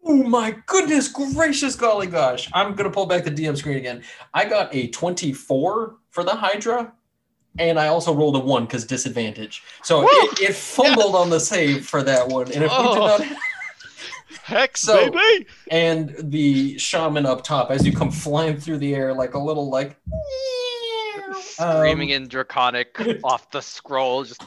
Speaker 2: Oh my goodness gracious, golly gosh. I'm going to pull back the DM screen again. I got a 24 for the Hydra, and I also rolled a 1 because disadvantage. So it, it fumbled on the save for that one. And if we did
Speaker 4: Oh.
Speaker 2: not. [laughs]
Speaker 4: heck,
Speaker 2: So-
Speaker 4: baby!
Speaker 2: And the shaman up top, as you come flying through the air like a little, like.
Speaker 3: Screaming
Speaker 2: um,
Speaker 3: in draconic [laughs] off the scroll. Just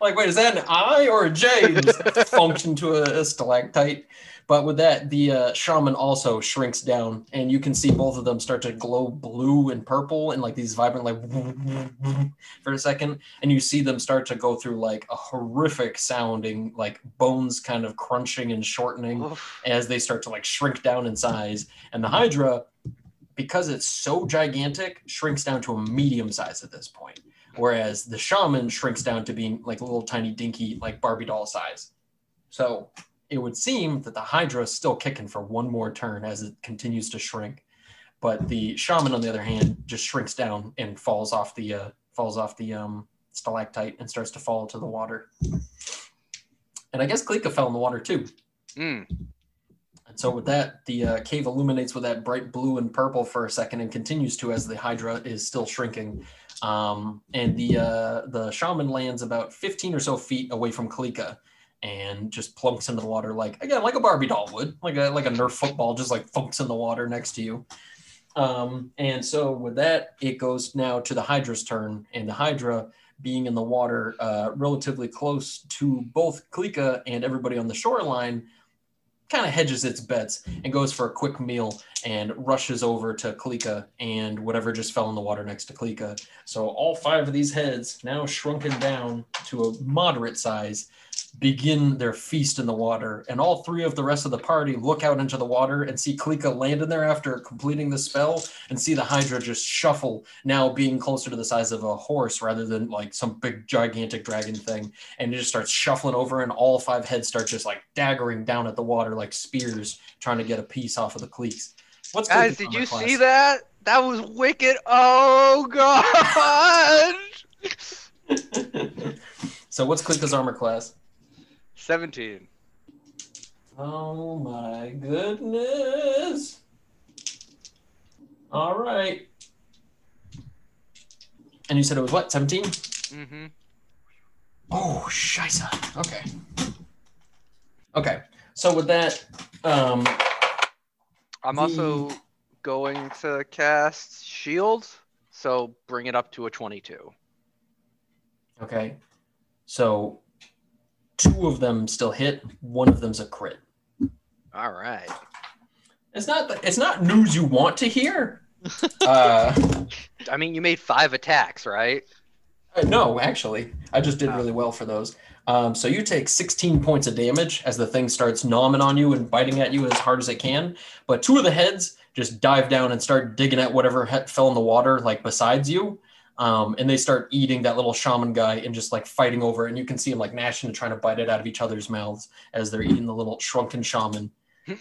Speaker 2: like, wait, is that an I or a J? And Just [laughs] function to a, a stalactite. But with that, the uh, shaman also shrinks down, and you can see both of them start to glow blue and purple, and like these vibrant, like [laughs] for a second, and you see them start to go through like a horrific sounding, like bones kind of crunching and shortening
Speaker 3: oof.
Speaker 2: as they start to like shrink down in size. And the Hydra, because it's so gigantic, shrinks down to a medium size at this point. Whereas the shaman shrinks down to being like a little tiny dinky, like Barbie doll size. So it would seem that the Hydra is still kicking for one more turn as it continues to shrink. But the shaman, on the other hand, just shrinks down and falls off the uh, falls off the um, stalactite and starts to fall to the water. And I guess Klika fell in the water too.
Speaker 3: Mm.
Speaker 2: And so with that, the uh, cave illuminates with that bright blue and purple for a second, and continues to as the Hydra is still shrinking. Um, and the uh, the shaman lands about 15 or so feet away from Kalika, and just plunks into the water like again like a Barbie doll would, like a like a Nerf football, just like funks in the water next to you. Um, and so with that, it goes now to the Hydra's turn, and the Hydra being in the water, uh, relatively close to both Kalika and everybody on the shoreline kind of hedges its bets and goes for a quick meal and rushes over to Kalika and whatever just fell in the water next to Kalika. So all five of these heads, now shrunken down to a moderate size, begin their feast in the water. And all three of the rest of the party look out into the water and see Kalika land in there after completing the spell and see the Hydra just shuffle, now being closer to the size of a horse rather than like some big gigantic dragon thing and it just starts shuffling over and all five heads start just like daggering down at the water like spears trying to get a piece off of the cleats what's
Speaker 3: Guys, did you
Speaker 2: class?
Speaker 3: see that? That was wicked. Oh god. [laughs]
Speaker 2: so what's Kalika's armor class
Speaker 3: 17.
Speaker 2: oh my goodness all right and you said it was what 17
Speaker 3: Mm-hmm.
Speaker 2: Oh, scheisse. Okay. Okay. So with that, um,
Speaker 3: I'm
Speaker 2: The-
Speaker 3: also going to cast shield, so bring it up to a 22.
Speaker 2: okay. So two of them still hit. One of them's a crit.
Speaker 3: All right.
Speaker 2: It's not. It's not news you want to hear. [laughs] uh,
Speaker 3: I mean, you made five attacks, right?
Speaker 2: Uh, no, actually, I just did really well for those. Um, so you take 16 points of damage as the thing starts gnawing on you and biting at you as hard as it can. But two of the heads just dive down and start digging at whatever he- fell in the water, like besides you. Um, and they start eating that little shaman guy and just like fighting over it. And you can see them like gnashing and trying to bite it out of each other's mouths as they're eating the little shrunken shaman.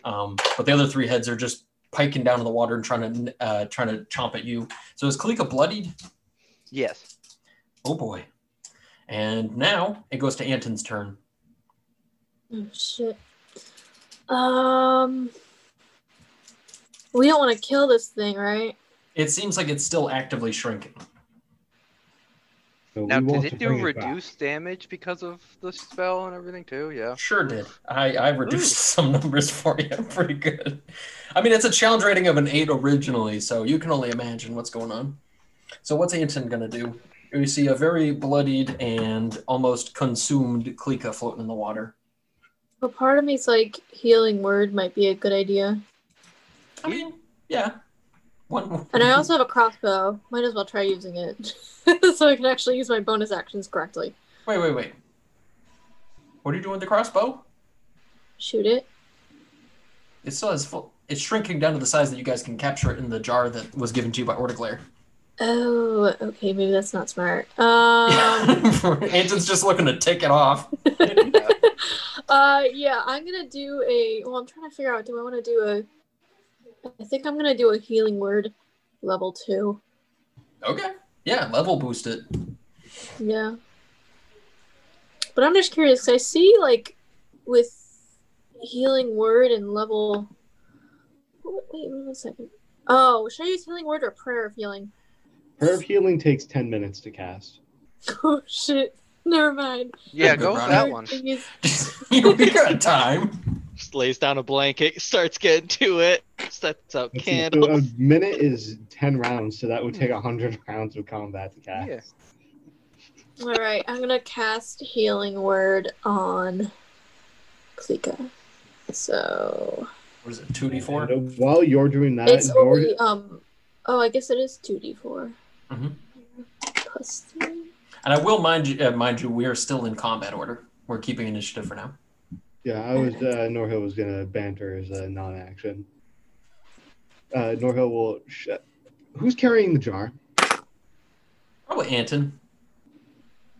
Speaker 2: Um, but the other three heads are just piking down in the water and trying to uh, trying to chomp at you. So is Kalika bloodied?
Speaker 3: Yes.
Speaker 2: Oh boy. And now it goes to Anton's turn.
Speaker 5: Oh shit. Um, we don't want to kill this thing, right?
Speaker 2: It seems like it's still actively shrinking.
Speaker 6: So
Speaker 3: Now,
Speaker 6: we
Speaker 3: did it do
Speaker 6: bring back.
Speaker 3: reduce damage because of the spell and everything too? Yeah.
Speaker 2: Sure did. I, I reduced some [laughs] numbers for you. [laughs] Pretty good. I mean, it's a challenge rating of an 8 originally, so you can only imagine what's going on. So, what's Anton going to do? You see a very bloodied and almost consumed Klika floating in the water.
Speaker 5: But part of me's like healing word might be a good idea.
Speaker 2: I mean, yeah. One.
Speaker 5: And I also have a crossbow. Might as well try using it. [laughs] so I can actually use my bonus actions correctly.
Speaker 2: Wait, wait, wait. What are you doing with the crossbow?
Speaker 5: Shoot it.
Speaker 2: It still has full. It's shrinking down to the size that you guys can capture it in the jar that was given to you by Ortiglare.
Speaker 5: Oh, okay, maybe that's not smart. Um [laughs]
Speaker 2: Anton's just looking to take it off. [laughs]
Speaker 5: uh yeah, I'm gonna do a well I'm trying to figure out do I wanna do a I think I'm gonna do a healing word. level two.
Speaker 2: Okay. Yeah, level boost it.
Speaker 5: Yeah. But I'm just curious. I see like with healing word and level. Wait, wait one second. Oh, should I use healing word or prayer of healing?
Speaker 6: Prayer of healing takes ten minutes to cast. [laughs]
Speaker 5: Oh shit! Never mind.
Speaker 3: Yeah, go with that one.
Speaker 5: Thing is-
Speaker 2: you you got time.
Speaker 4: Just lays down a blanket, [laughs] starts getting to it, sets up
Speaker 6: Let's see, so
Speaker 4: candles.
Speaker 6: a minute is ten rounds, so that would take hundred [laughs] rounds of combat to cast.
Speaker 3: Yeah.
Speaker 5: All right, I'm gonna cast healing word on Klika. So
Speaker 2: What is it? Two d four.
Speaker 6: And while you're doing that,
Speaker 5: it's
Speaker 6: Nor-
Speaker 5: only um. Oh, I guess it is two d four.
Speaker 2: Mhm.
Speaker 5: Plus three.
Speaker 2: And I will mind you, uh, mind you, we are still in combat order. We're keeping initiative for now.
Speaker 6: Yeah, I was uh, Norhill was gonna banter as a non-action. Uh, Norhill will. Sh- Who's carrying the jar?
Speaker 2: Probably Anton.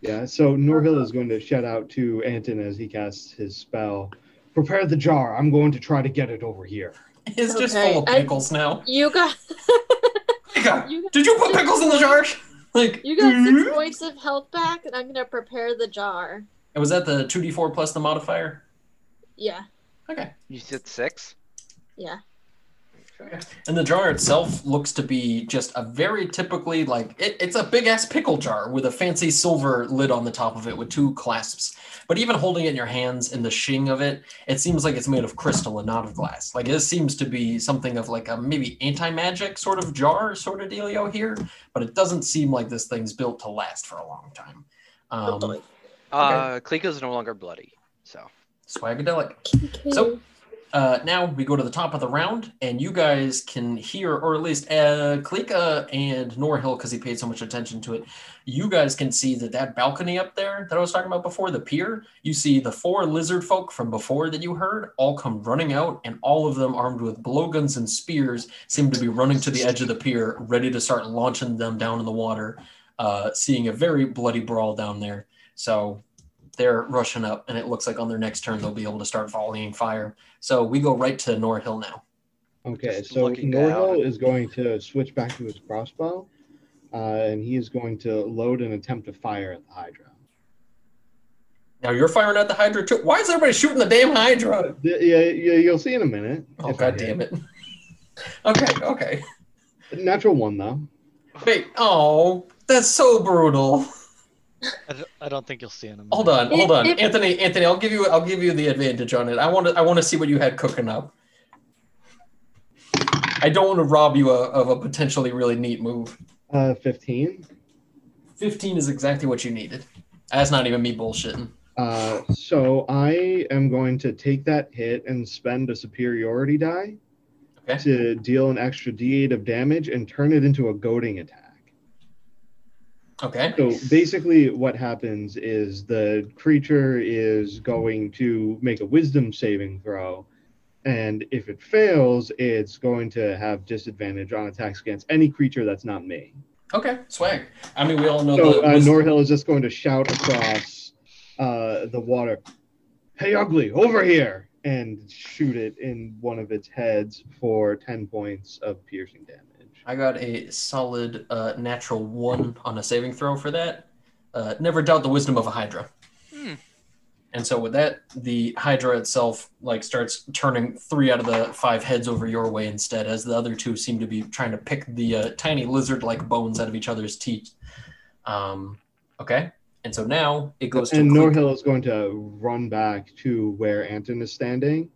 Speaker 6: Yeah, so Norhill is going to shout out to Anton as he casts his spell. Prepare the jar. I'm going to try to get it over here.
Speaker 2: It's just
Speaker 5: Okay,
Speaker 2: full of
Speaker 5: I-
Speaker 2: pickles now.
Speaker 5: You got. [laughs]
Speaker 2: Hey,
Speaker 5: you got,
Speaker 2: Did you put pickles in the jar? [laughs] Like
Speaker 5: you got six points of health back, and I'm gonna prepare the jar.
Speaker 2: And was that the two d four plus the modifier?
Speaker 5: Yeah,
Speaker 2: Okay.
Speaker 3: You said six.
Speaker 5: yeah.
Speaker 2: And the jar itself looks to be just a very typically like it, it's a big ass pickle jar with a fancy silver lid on the top of it with two clasps. But even holding it in your hands and the shing of it, it seems like it's made of crystal and not of glass. Like it seems to be something of like a maybe anti magic sort of jar sort of dealio here, but it doesn't seem like this thing's built to last for a long time. Um,
Speaker 5: Totally.
Speaker 3: Uh, Klika's no longer bloody, so
Speaker 2: swagadelic.
Speaker 5: Okay.
Speaker 2: So- Uh, now we go to the top of the round, and you guys can hear, or at least uh, Klika and Norhill, because he paid so much attention to it. You guys can see that that balcony up there that I was talking about before, the pier. You see the four lizard folk from before that you heard all come running out, and all of them armed with blowguns and spears seem to be running to the edge of the pier, ready to start launching them down in the water. Uh, seeing a very bloody brawl down there, so they're rushing up, and it looks like on their next turn they'll be able to start volleying fire. So we go right to Norhill now.
Speaker 6: Okay,
Speaker 3: Just
Speaker 6: so
Speaker 3: looking
Speaker 6: Norhill is going to switch back to his crossbow, uh, and he is going to load and attempt to fire at the Hydra.
Speaker 2: Now you're firing at the Hydra too. Why is everybody shooting the damn Hydra?
Speaker 6: Yeah, yeah, yeah, you'll see in a minute.
Speaker 2: Oh
Speaker 6: if I
Speaker 2: god
Speaker 6: hit.
Speaker 2: damn it. [laughs] Okay, okay.
Speaker 6: Natural one though.
Speaker 2: Wait, oh, that's so brutal.
Speaker 4: I don't, I don't think you'll see him.
Speaker 2: Hold on, hold on.
Speaker 5: It- it-
Speaker 2: Anthony, Anthony, I'll give you I'll give you the advantage on it. I want to I want to see what you had cooking up. I don't want to rob you a, of a potentially really neat move.
Speaker 6: Uh, 15.
Speaker 2: 15 is exactly what you needed. That's not even me bullshitting.
Speaker 6: Uh, so I am going to take that hit and spend a superiority die
Speaker 2: Okay.
Speaker 6: to deal an extra d8 of damage and turn it into a goading attack.
Speaker 2: Okay.
Speaker 6: So basically, what happens is the creature is going to make a wisdom saving throw. And if it fails, it's going to have disadvantage on attacks against any creature that's not me.
Speaker 2: Okay. Swag. I mean, we all know
Speaker 6: So uh, Norhill is just going to shout across uh, the water, "Hey, ugly, over here!" and shoot it in one of its heads for ten points of piercing damage.
Speaker 2: I got a solid uh, natural one on a saving throw for that. Uh, never doubt the wisdom of a Hydra.
Speaker 3: Hmm.
Speaker 2: And so with that, the Hydra itself like starts turning three out of the five heads over your way instead, as the other two seem to be trying to pick the uh, tiny lizard-like bones out of each other's teeth. Um, okay, and so now it goes to
Speaker 6: and
Speaker 2: Cle-
Speaker 6: Norhill is going to run back to where Anton is standing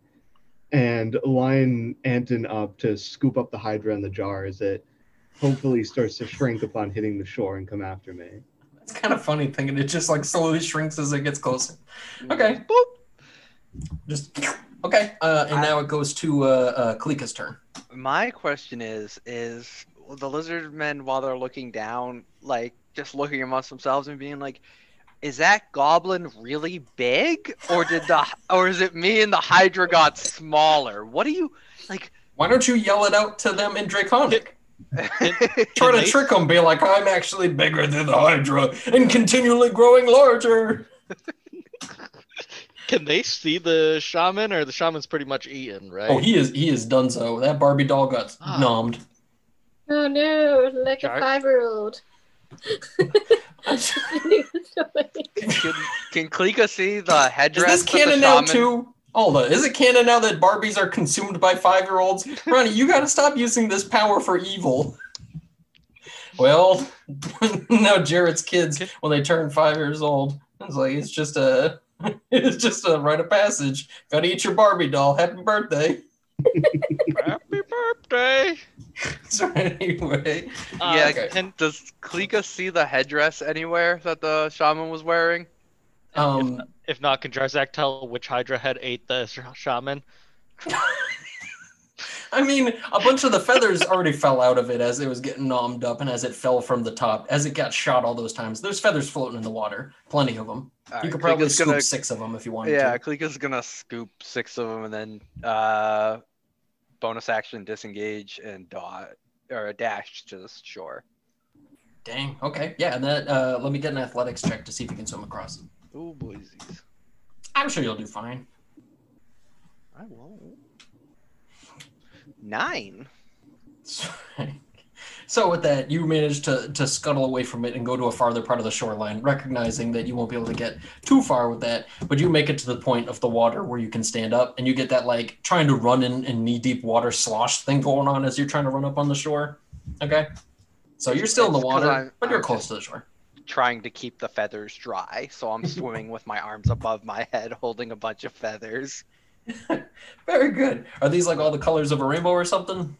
Speaker 6: and line Anton up to scoop up the Hydra in the jar as it hopefully starts to shrink upon hitting the shore and come after me.
Speaker 2: It's kind of funny thinking it just like slowly shrinks as it gets closer. Okay. Just okay. Uh, and
Speaker 3: I-
Speaker 2: now it goes to uh, uh, Kalika's turn.
Speaker 3: My question is: Is the lizard men, while they're looking down, like just looking amongst themselves and being like, "Is that goblin really big, or did the, or is it me and the Hydra got smaller? What do you like?"
Speaker 2: Why don't you yell it out to them in Draconic? [laughs] Try to trick them, be like, I'm actually bigger than the Hydra and continually growing larger. [laughs]
Speaker 4: Can they see the shaman, or the shaman's pretty much eaten, right?
Speaker 2: Oh, he is he is done so. That Barbie doll got
Speaker 4: Ah.
Speaker 2: nommed.
Speaker 5: Oh no, like
Speaker 4: Jar-
Speaker 5: a five-year-old.
Speaker 3: Can, can Klika see the headdress?
Speaker 2: Is
Speaker 3: headdress?
Speaker 2: this
Speaker 3: that
Speaker 2: canon now too? Oh, Hold on. Is it canon now that Barbies are consumed by five year olds? Ronnie, you gotta stop using this power for evil. Well, [laughs] now Jarrett's kids, when they turn five years old, it's like it's just a [laughs] it's just a rite of passage. Gotta eat your Barbie doll. Happy birthday.
Speaker 4: Happy birthday! [laughs]
Speaker 2: So anyway,
Speaker 4: Uh,
Speaker 3: Yeah,
Speaker 2: okay.
Speaker 4: can
Speaker 3: Does Klika see the headdress anywhere that the shaman was wearing?
Speaker 2: um,
Speaker 4: if not, can Jarzak tell which Hydra head ate the sh- shaman? [laughs]
Speaker 2: I mean, a bunch of the feathers already fell out of it as it was getting nommed up, and as it fell from the top, as it got shot all those times. There's feathers floating in the water, plenty of them.
Speaker 3: All
Speaker 2: you
Speaker 3: right,
Speaker 2: could probably
Speaker 3: Klika's
Speaker 2: scoop
Speaker 3: gonna,
Speaker 2: six of them if you wanted
Speaker 3: Yeah,
Speaker 2: to.
Speaker 3: Yeah, Klika's gonna scoop six of them and then uh, bonus action disengage and dot or dash to the shore.
Speaker 2: Dang. Okay. Yeah, and that. Uh, let me get an athletics check to see if you can swim across.
Speaker 3: Ooh, boysies.
Speaker 2: I'm sure you'll do fine.
Speaker 3: I won't. Nine. [laughs] [laughs]
Speaker 2: So with that, you manage to to scuttle away from it and go to a farther part of the shoreline, recognizing that you won't be able to get too far with that. But you make it to the point of the water where you can stand up, and you get that like trying to run in, in knee deep water slosh thing going on as you're trying to run up on the shore. Okay. So you're still in the water, but you're close to the shore.
Speaker 3: Trying to keep the feathers dry, so I'm swimming with my arms above my head, holding a bunch of feathers. [laughs]
Speaker 2: Very good. Are these like all the colors of a rainbow or something?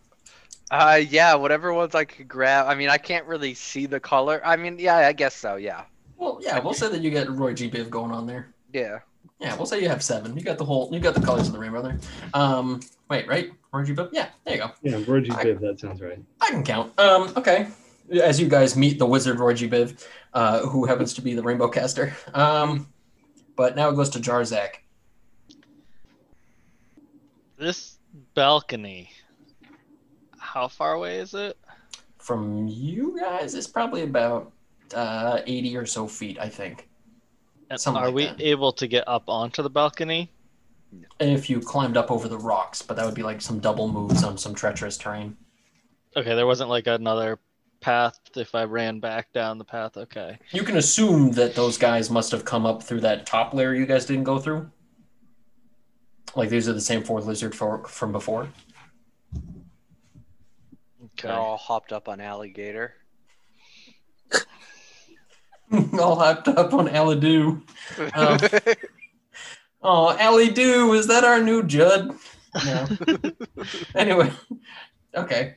Speaker 3: Uh, yeah, whatever ones I could grab. I mean, I can't really see the color. I mean, yeah, I guess so. Yeah,
Speaker 2: Well, yeah, we'll say that you get Roy G. Biv going on there.
Speaker 3: yeah.
Speaker 2: Yeah, we'll say you have seven. You got the whole, you got the colors of the rainbow there. Um, wait, right? Roy G. Biv? Yeah, there you go.
Speaker 6: Yeah, Roy
Speaker 2: G.
Speaker 6: Biv, that sounds right.
Speaker 2: I can count. Um, okay. As you guys meet the wizard Roy G. Biv, uh, who happens to be the rainbow caster. Um, but now it goes to Jarzak.
Speaker 4: This balcony. How far away is it?
Speaker 2: From you guys, it's probably about uh, 80 or so feet, I think.
Speaker 4: And
Speaker 2: Something
Speaker 4: Are
Speaker 2: like
Speaker 4: we
Speaker 2: that.
Speaker 4: able to get up onto the balcony?
Speaker 2: If you climbed up over the rocks, but that would be like some double moves on some treacherous terrain.
Speaker 4: Okay, there wasn't like another path if I ran back down the path. Okay.
Speaker 2: You can assume that those guys must have come up through that top layer you guys didn't go through. Like these are the same four lizard for, from before.
Speaker 4: Okay.
Speaker 3: They're all hopped up on alligator. [laughs]
Speaker 2: All hopped up on Alidoo. Um, [laughs] Oh, Allie is that our new Judd? No. [laughs] anyway, okay.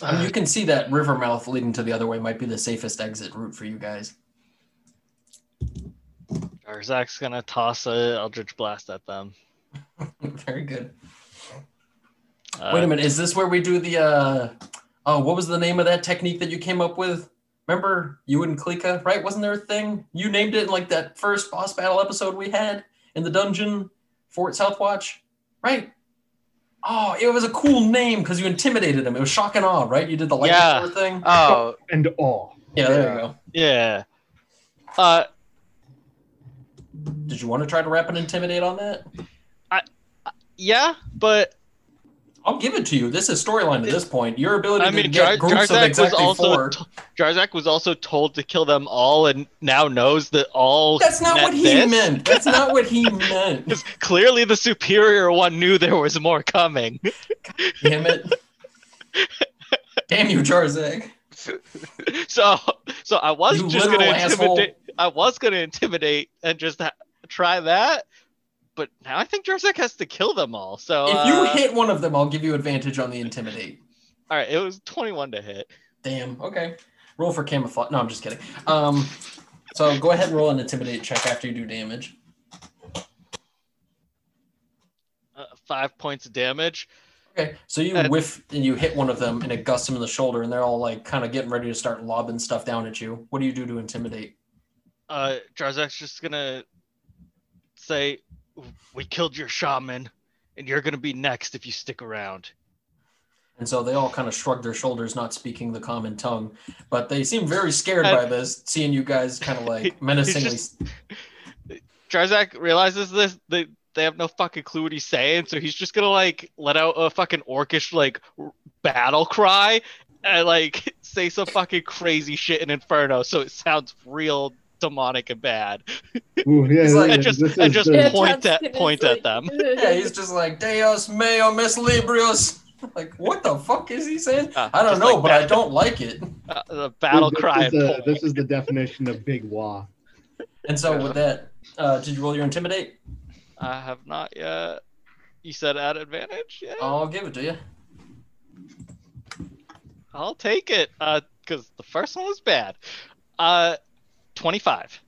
Speaker 2: I mean, you can see that river mouth leading to the other way might be the safest exit route for you guys.
Speaker 4: Jarzak's gonna toss a Eldritch Blast at them.
Speaker 2: Very good.
Speaker 4: Uh,
Speaker 2: Wait a minute, is this where we do the uh oh, what was the name of that technique that you came up with? Remember you and Klika, right? Wasn't there a thing? You named it in like that first boss battle episode we had in the dungeon, Fort Southwatch, right? Oh, it was a cool name because you intimidated him. It was shock and awe, right? You did the lightning
Speaker 4: Yeah.
Speaker 2: thing.
Speaker 3: Oh,
Speaker 6: And awe.
Speaker 2: yeah, there
Speaker 3: yeah.
Speaker 2: you go.
Speaker 4: Yeah. Uh,
Speaker 2: Did you want to try to wrap an intimidate on that?
Speaker 4: I, yeah, but
Speaker 2: I'll give it to you. This is storyline at this point. Your ability
Speaker 4: I
Speaker 2: to
Speaker 4: mean,
Speaker 2: get
Speaker 4: Jar-
Speaker 2: groups of
Speaker 4: Jarzak was
Speaker 2: exactly
Speaker 4: also
Speaker 2: four.
Speaker 4: t- Jarzak was also told to kill them all, and now knows that all.
Speaker 2: That's not what he
Speaker 4: this.
Speaker 2: meant. That's not what he [laughs] meant.
Speaker 4: clearly, the superior one knew there was more coming.
Speaker 2: Damn it. Damn you, Jarzak.
Speaker 4: So, so I was
Speaker 2: You
Speaker 4: just gonna
Speaker 2: asshole.
Speaker 4: intimidate. I was gonna intimidate and just ha- try that, but now I think Jarzak has to kill them all. So,
Speaker 2: If you
Speaker 4: uh,
Speaker 2: hit one of them, I'll give you advantage on the intimidate.
Speaker 4: all right, it was twenty-one to hit.
Speaker 2: Damn. Okay. Roll for camouflage. No, I'm just kidding. Um, so go ahead and roll an intimidate check after you do damage.
Speaker 4: Uh, five points of damage.
Speaker 2: Okay. So you
Speaker 4: Uh,
Speaker 2: whiff and you hit one of them and it gusts them in the shoulder, and they're all like kind of getting ready to start lobbing stuff down at you. What do you do to intimidate?
Speaker 4: Uh, Jarzak's just gonna say, "We killed your shaman, and you're gonna be next if you stick around."
Speaker 2: And so they all kind of shrugged their shoulders, not speaking the common tongue, but they seem very scared by this, seeing you guys kind of like [laughs] menacingly.
Speaker 4: just- Jarzak realizes this. They they have no fucking clue what he's saying, so he's just gonna like let out a fucking orcish like r- battle cry and like [laughs] say some fucking crazy shit in Inferno, so it sounds real demonic and bad,
Speaker 6: Ooh, yeah,
Speaker 2: He's like-
Speaker 4: and just and just
Speaker 6: the-
Speaker 4: point
Speaker 5: Todd's
Speaker 4: at point
Speaker 5: say-
Speaker 4: at them. [laughs]
Speaker 2: Yeah, he's just like Deus meo mis librios. [laughs] Like, what the fuck is he saying?
Speaker 4: Uh,
Speaker 2: I don't know,
Speaker 4: like
Speaker 2: but I don't like it. [laughs]
Speaker 4: Uh, the battle
Speaker 6: this
Speaker 4: cry.
Speaker 6: Is
Speaker 4: and
Speaker 6: the,
Speaker 4: point.
Speaker 6: this is the definition of big wah.
Speaker 2: And so with that, uh, did you roll your intimidate?
Speaker 4: I have not yet. You said at advantage? Yeah.
Speaker 2: I'll give it to you.
Speaker 4: I'll take it. Uh, because the first one was bad. Uh, twenty-five.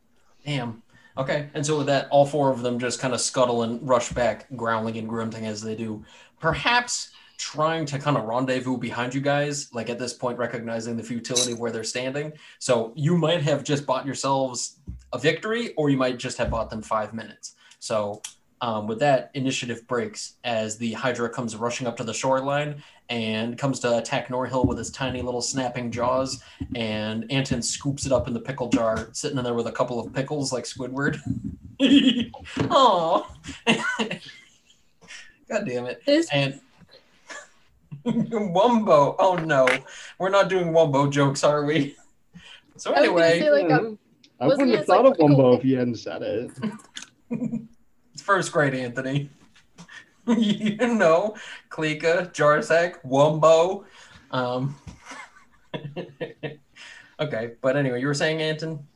Speaker 2: Damn. Okay. And so with that, all four of them just kind of scuttle and rush back, growling and grunting as they do. Perhaps trying to kind of rendezvous behind you guys, like at this point, recognizing the futility of where they're standing. So you might have just bought yourselves a victory, or you might just have bought them five minutes. So um, with that, initiative breaks as the Hydra comes rushing up to the shoreline and comes to attack Norhill with his tiny little snapping jaws. And Anton scoops it up in the pickle jar, sitting in there with a couple of pickles like Squidward. [laughs] Aw. [laughs] God damn it.
Speaker 5: This
Speaker 2: And [laughs] Wumbo. Oh no. We're not doing Wumbo jokes, are we? So
Speaker 5: I was gonna
Speaker 2: anyway,
Speaker 5: say, like,
Speaker 6: Mhm.
Speaker 5: um,
Speaker 6: I wouldn't have thought
Speaker 5: like
Speaker 6: of Wumbo if you hadn't said it.
Speaker 2: First grade, Anthony. [laughs] you know, Klika, Jarzak, Wumbo. Um, [laughs] okay, but anyway, you were saying, Anton?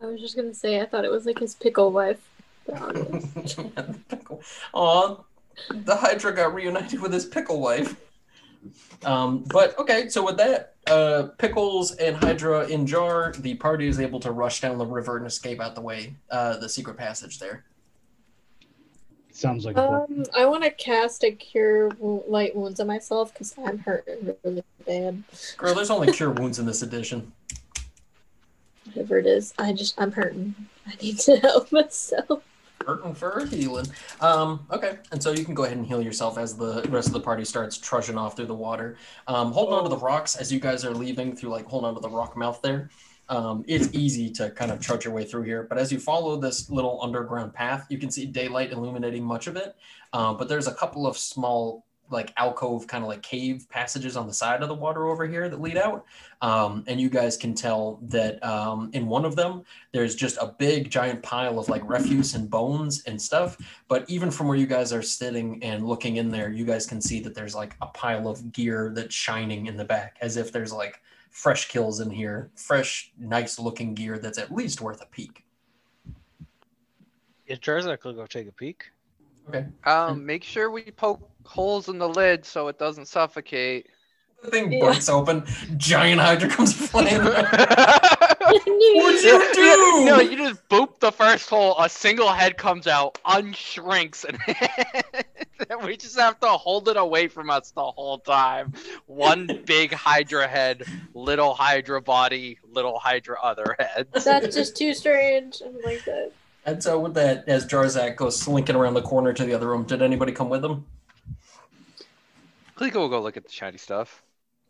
Speaker 5: I was just gonna say I thought it was like his pickle wife. [laughs]
Speaker 2: Aw, the Hydra got reunited with his pickle wife. Um, but okay, so with that, uh, Pickles and Hydra in jar, the party is able to rush down the river and escape out the way, uh, the secret passage there.
Speaker 6: Sounds like
Speaker 5: um, I want to cast a cure light wounds on myself because I'm hurting really bad.
Speaker 2: Girl, there's only cure wounds in this edition.
Speaker 5: Whatever it is, I just I'm hurting. I need to help [laughs] myself.
Speaker 2: Hurting for healing. Um, okay, and so you can go ahead and heal yourself as the rest of the party starts trudging off through the water. Um, hold on to the rocks as you guys are leaving through like hold on to the rock mouth there. Um, it's easy to kind of trudge your way through here, but as you follow this little underground path, you can see daylight illuminating much of it. Uh, but there's a couple of small like alcove kind of like cave passages on the side of the water over here that lead out. Um, and you guys can tell that um, in one of them there's just a big giant pile of like refuse and bones and stuff but even from where you guys are sitting and looking in there you guys can see that there's like a pile of gear that's shining in the back as if there's like fresh kills in here fresh nice looking gear that's at least worth a peek
Speaker 4: Yeah, Jarzak will go take a peek.
Speaker 2: okay
Speaker 3: Um, make sure we poke holes in the lid so it doesn't suffocate.
Speaker 2: the thing
Speaker 5: Yeah.
Speaker 2: breaks open giant hydra comes [laughs] flying out. [laughs]
Speaker 5: What'd
Speaker 2: What'd you do?
Speaker 3: No, you just boop the first hole. A single head comes out, unshrinks, and [laughs] we just have to hold it away from us the whole time. One [laughs] big Hydra head, little Hydra body, little Hydra other head.
Speaker 5: That's just too strange. I'm like that.
Speaker 2: and so with that as jarzak goes slinking around the corner to the other room did anybody come with him
Speaker 3: Cleeko will go look at the shiny stuff.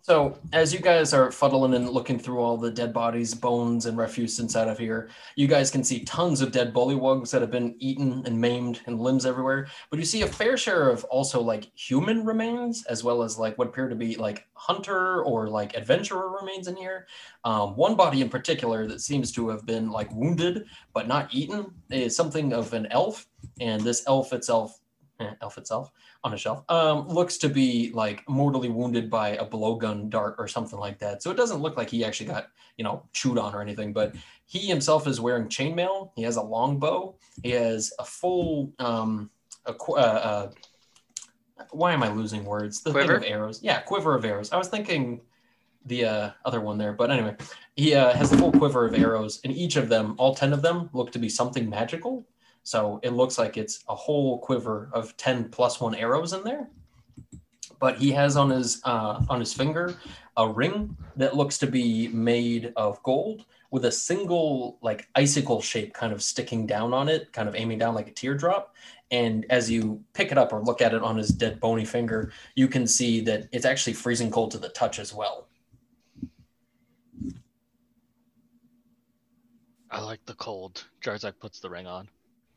Speaker 2: So, as you guys are fuddling and looking through all the dead bodies, bones, and refuse inside of here, you guys can see tons of dead bullywugs that have been eaten and maimed and limbs everywhere. But you see a fair share of also like human remains, as well as like what appear to be like hunter or like adventurer remains in here. Um, one body in particular that seems to have been like wounded but not eaten is something of an elf. And this elf itself, [laughs] elf itself, on a shelf. Um, looks to be like mortally wounded by a blowgun dart or something like that. So it doesn't look like he actually got, you know, chewed on or anything. But he himself is wearing chainmail. He has a long bow. He has a full, um, a, uh, uh, why am I losing words? The
Speaker 3: Quiver?
Speaker 2: thing of arrows. Yeah, quiver of arrows. I was thinking the uh, other one there, but anyway, he uh, has a full quiver of arrows, and each of them, all ten of them, look to be something magical. So it looks like it's a whole quiver of 10 plus one arrows in there. But he has on his uh, on his finger a ring that looks to be made of gold with a single like icicle shape kind of sticking down on it, kind of aiming down like a teardrop. And as you pick it up or look at it on his dead bony finger, you can see that it's actually freezing cold to the touch as well.
Speaker 4: I like the cold. Jarzak puts the ring on.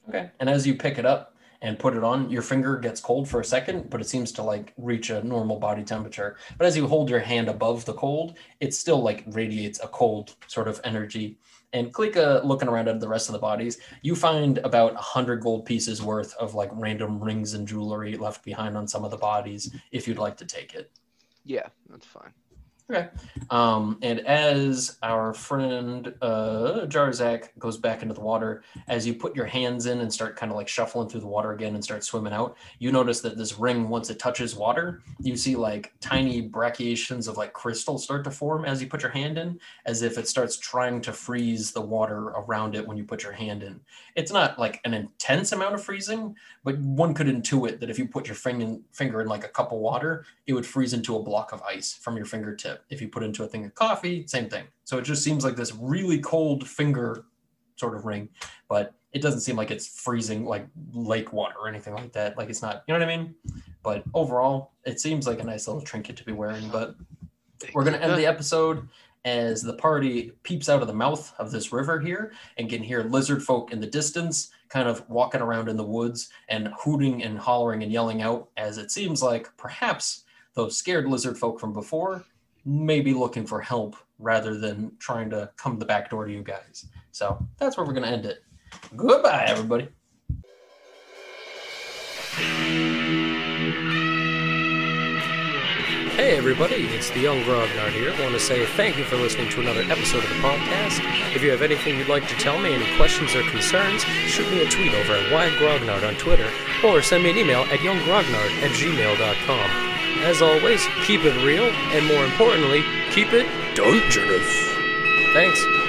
Speaker 2: Okay. And as you pick it up and put it on, your finger gets cold for a second, but it seems to like reach a normal body temperature. But as you hold your hand above the cold, it still like radiates a cold sort of energy. And Klika, uh, looking around at the rest of the bodies, you find about a hundred gold pieces worth of like random rings and jewelry left behind on some of the bodies. If you'd like to take it.
Speaker 3: Yeah, that's fine.
Speaker 2: Okay. Um, and as our friend uh, Jarzak goes back into the water, as you put your hands in and start kind of like shuffling through the water again and start swimming out, you notice that this ring, once it touches water, you see like tiny brachiations of like crystal start to form as you put your hand in, as if it starts trying to freeze the water around it when you put your hand in. It's not like an intense amount of freezing, but one could intuit that if you put your finger finger in like a cup of water, it would freeze into a block of ice from your fingertip. If you put into a thing of coffee, same thing. So it just seems like this really cold finger sort of ring, but it doesn't seem like it's freezing like lake water or anything like that. Like it's not, you know what I mean? But overall, it seems like a nice little trinket to be wearing. But we're gonna end the episode as the party peeps out of the mouth of this river here and can hear lizard folk in the distance kind of walking around in the woods and hooting and hollering and yelling out as it seems like perhaps those scared lizard folk from before may be looking for help rather than trying to come the back door to you guys. So that's where we're going to end it. Goodbye, everybody.
Speaker 1: Hey everybody, it's the Yung Grognard here. I want to say thank you for listening to another episode of the podcast. If you have anything you'd like to tell me, any questions or concerns, shoot me a tweet over at WideGrognard on Twitter, or send me an email at yunggrognard at gmail.com. As always, keep it real, and more importantly, keep it dungeness. Thanks.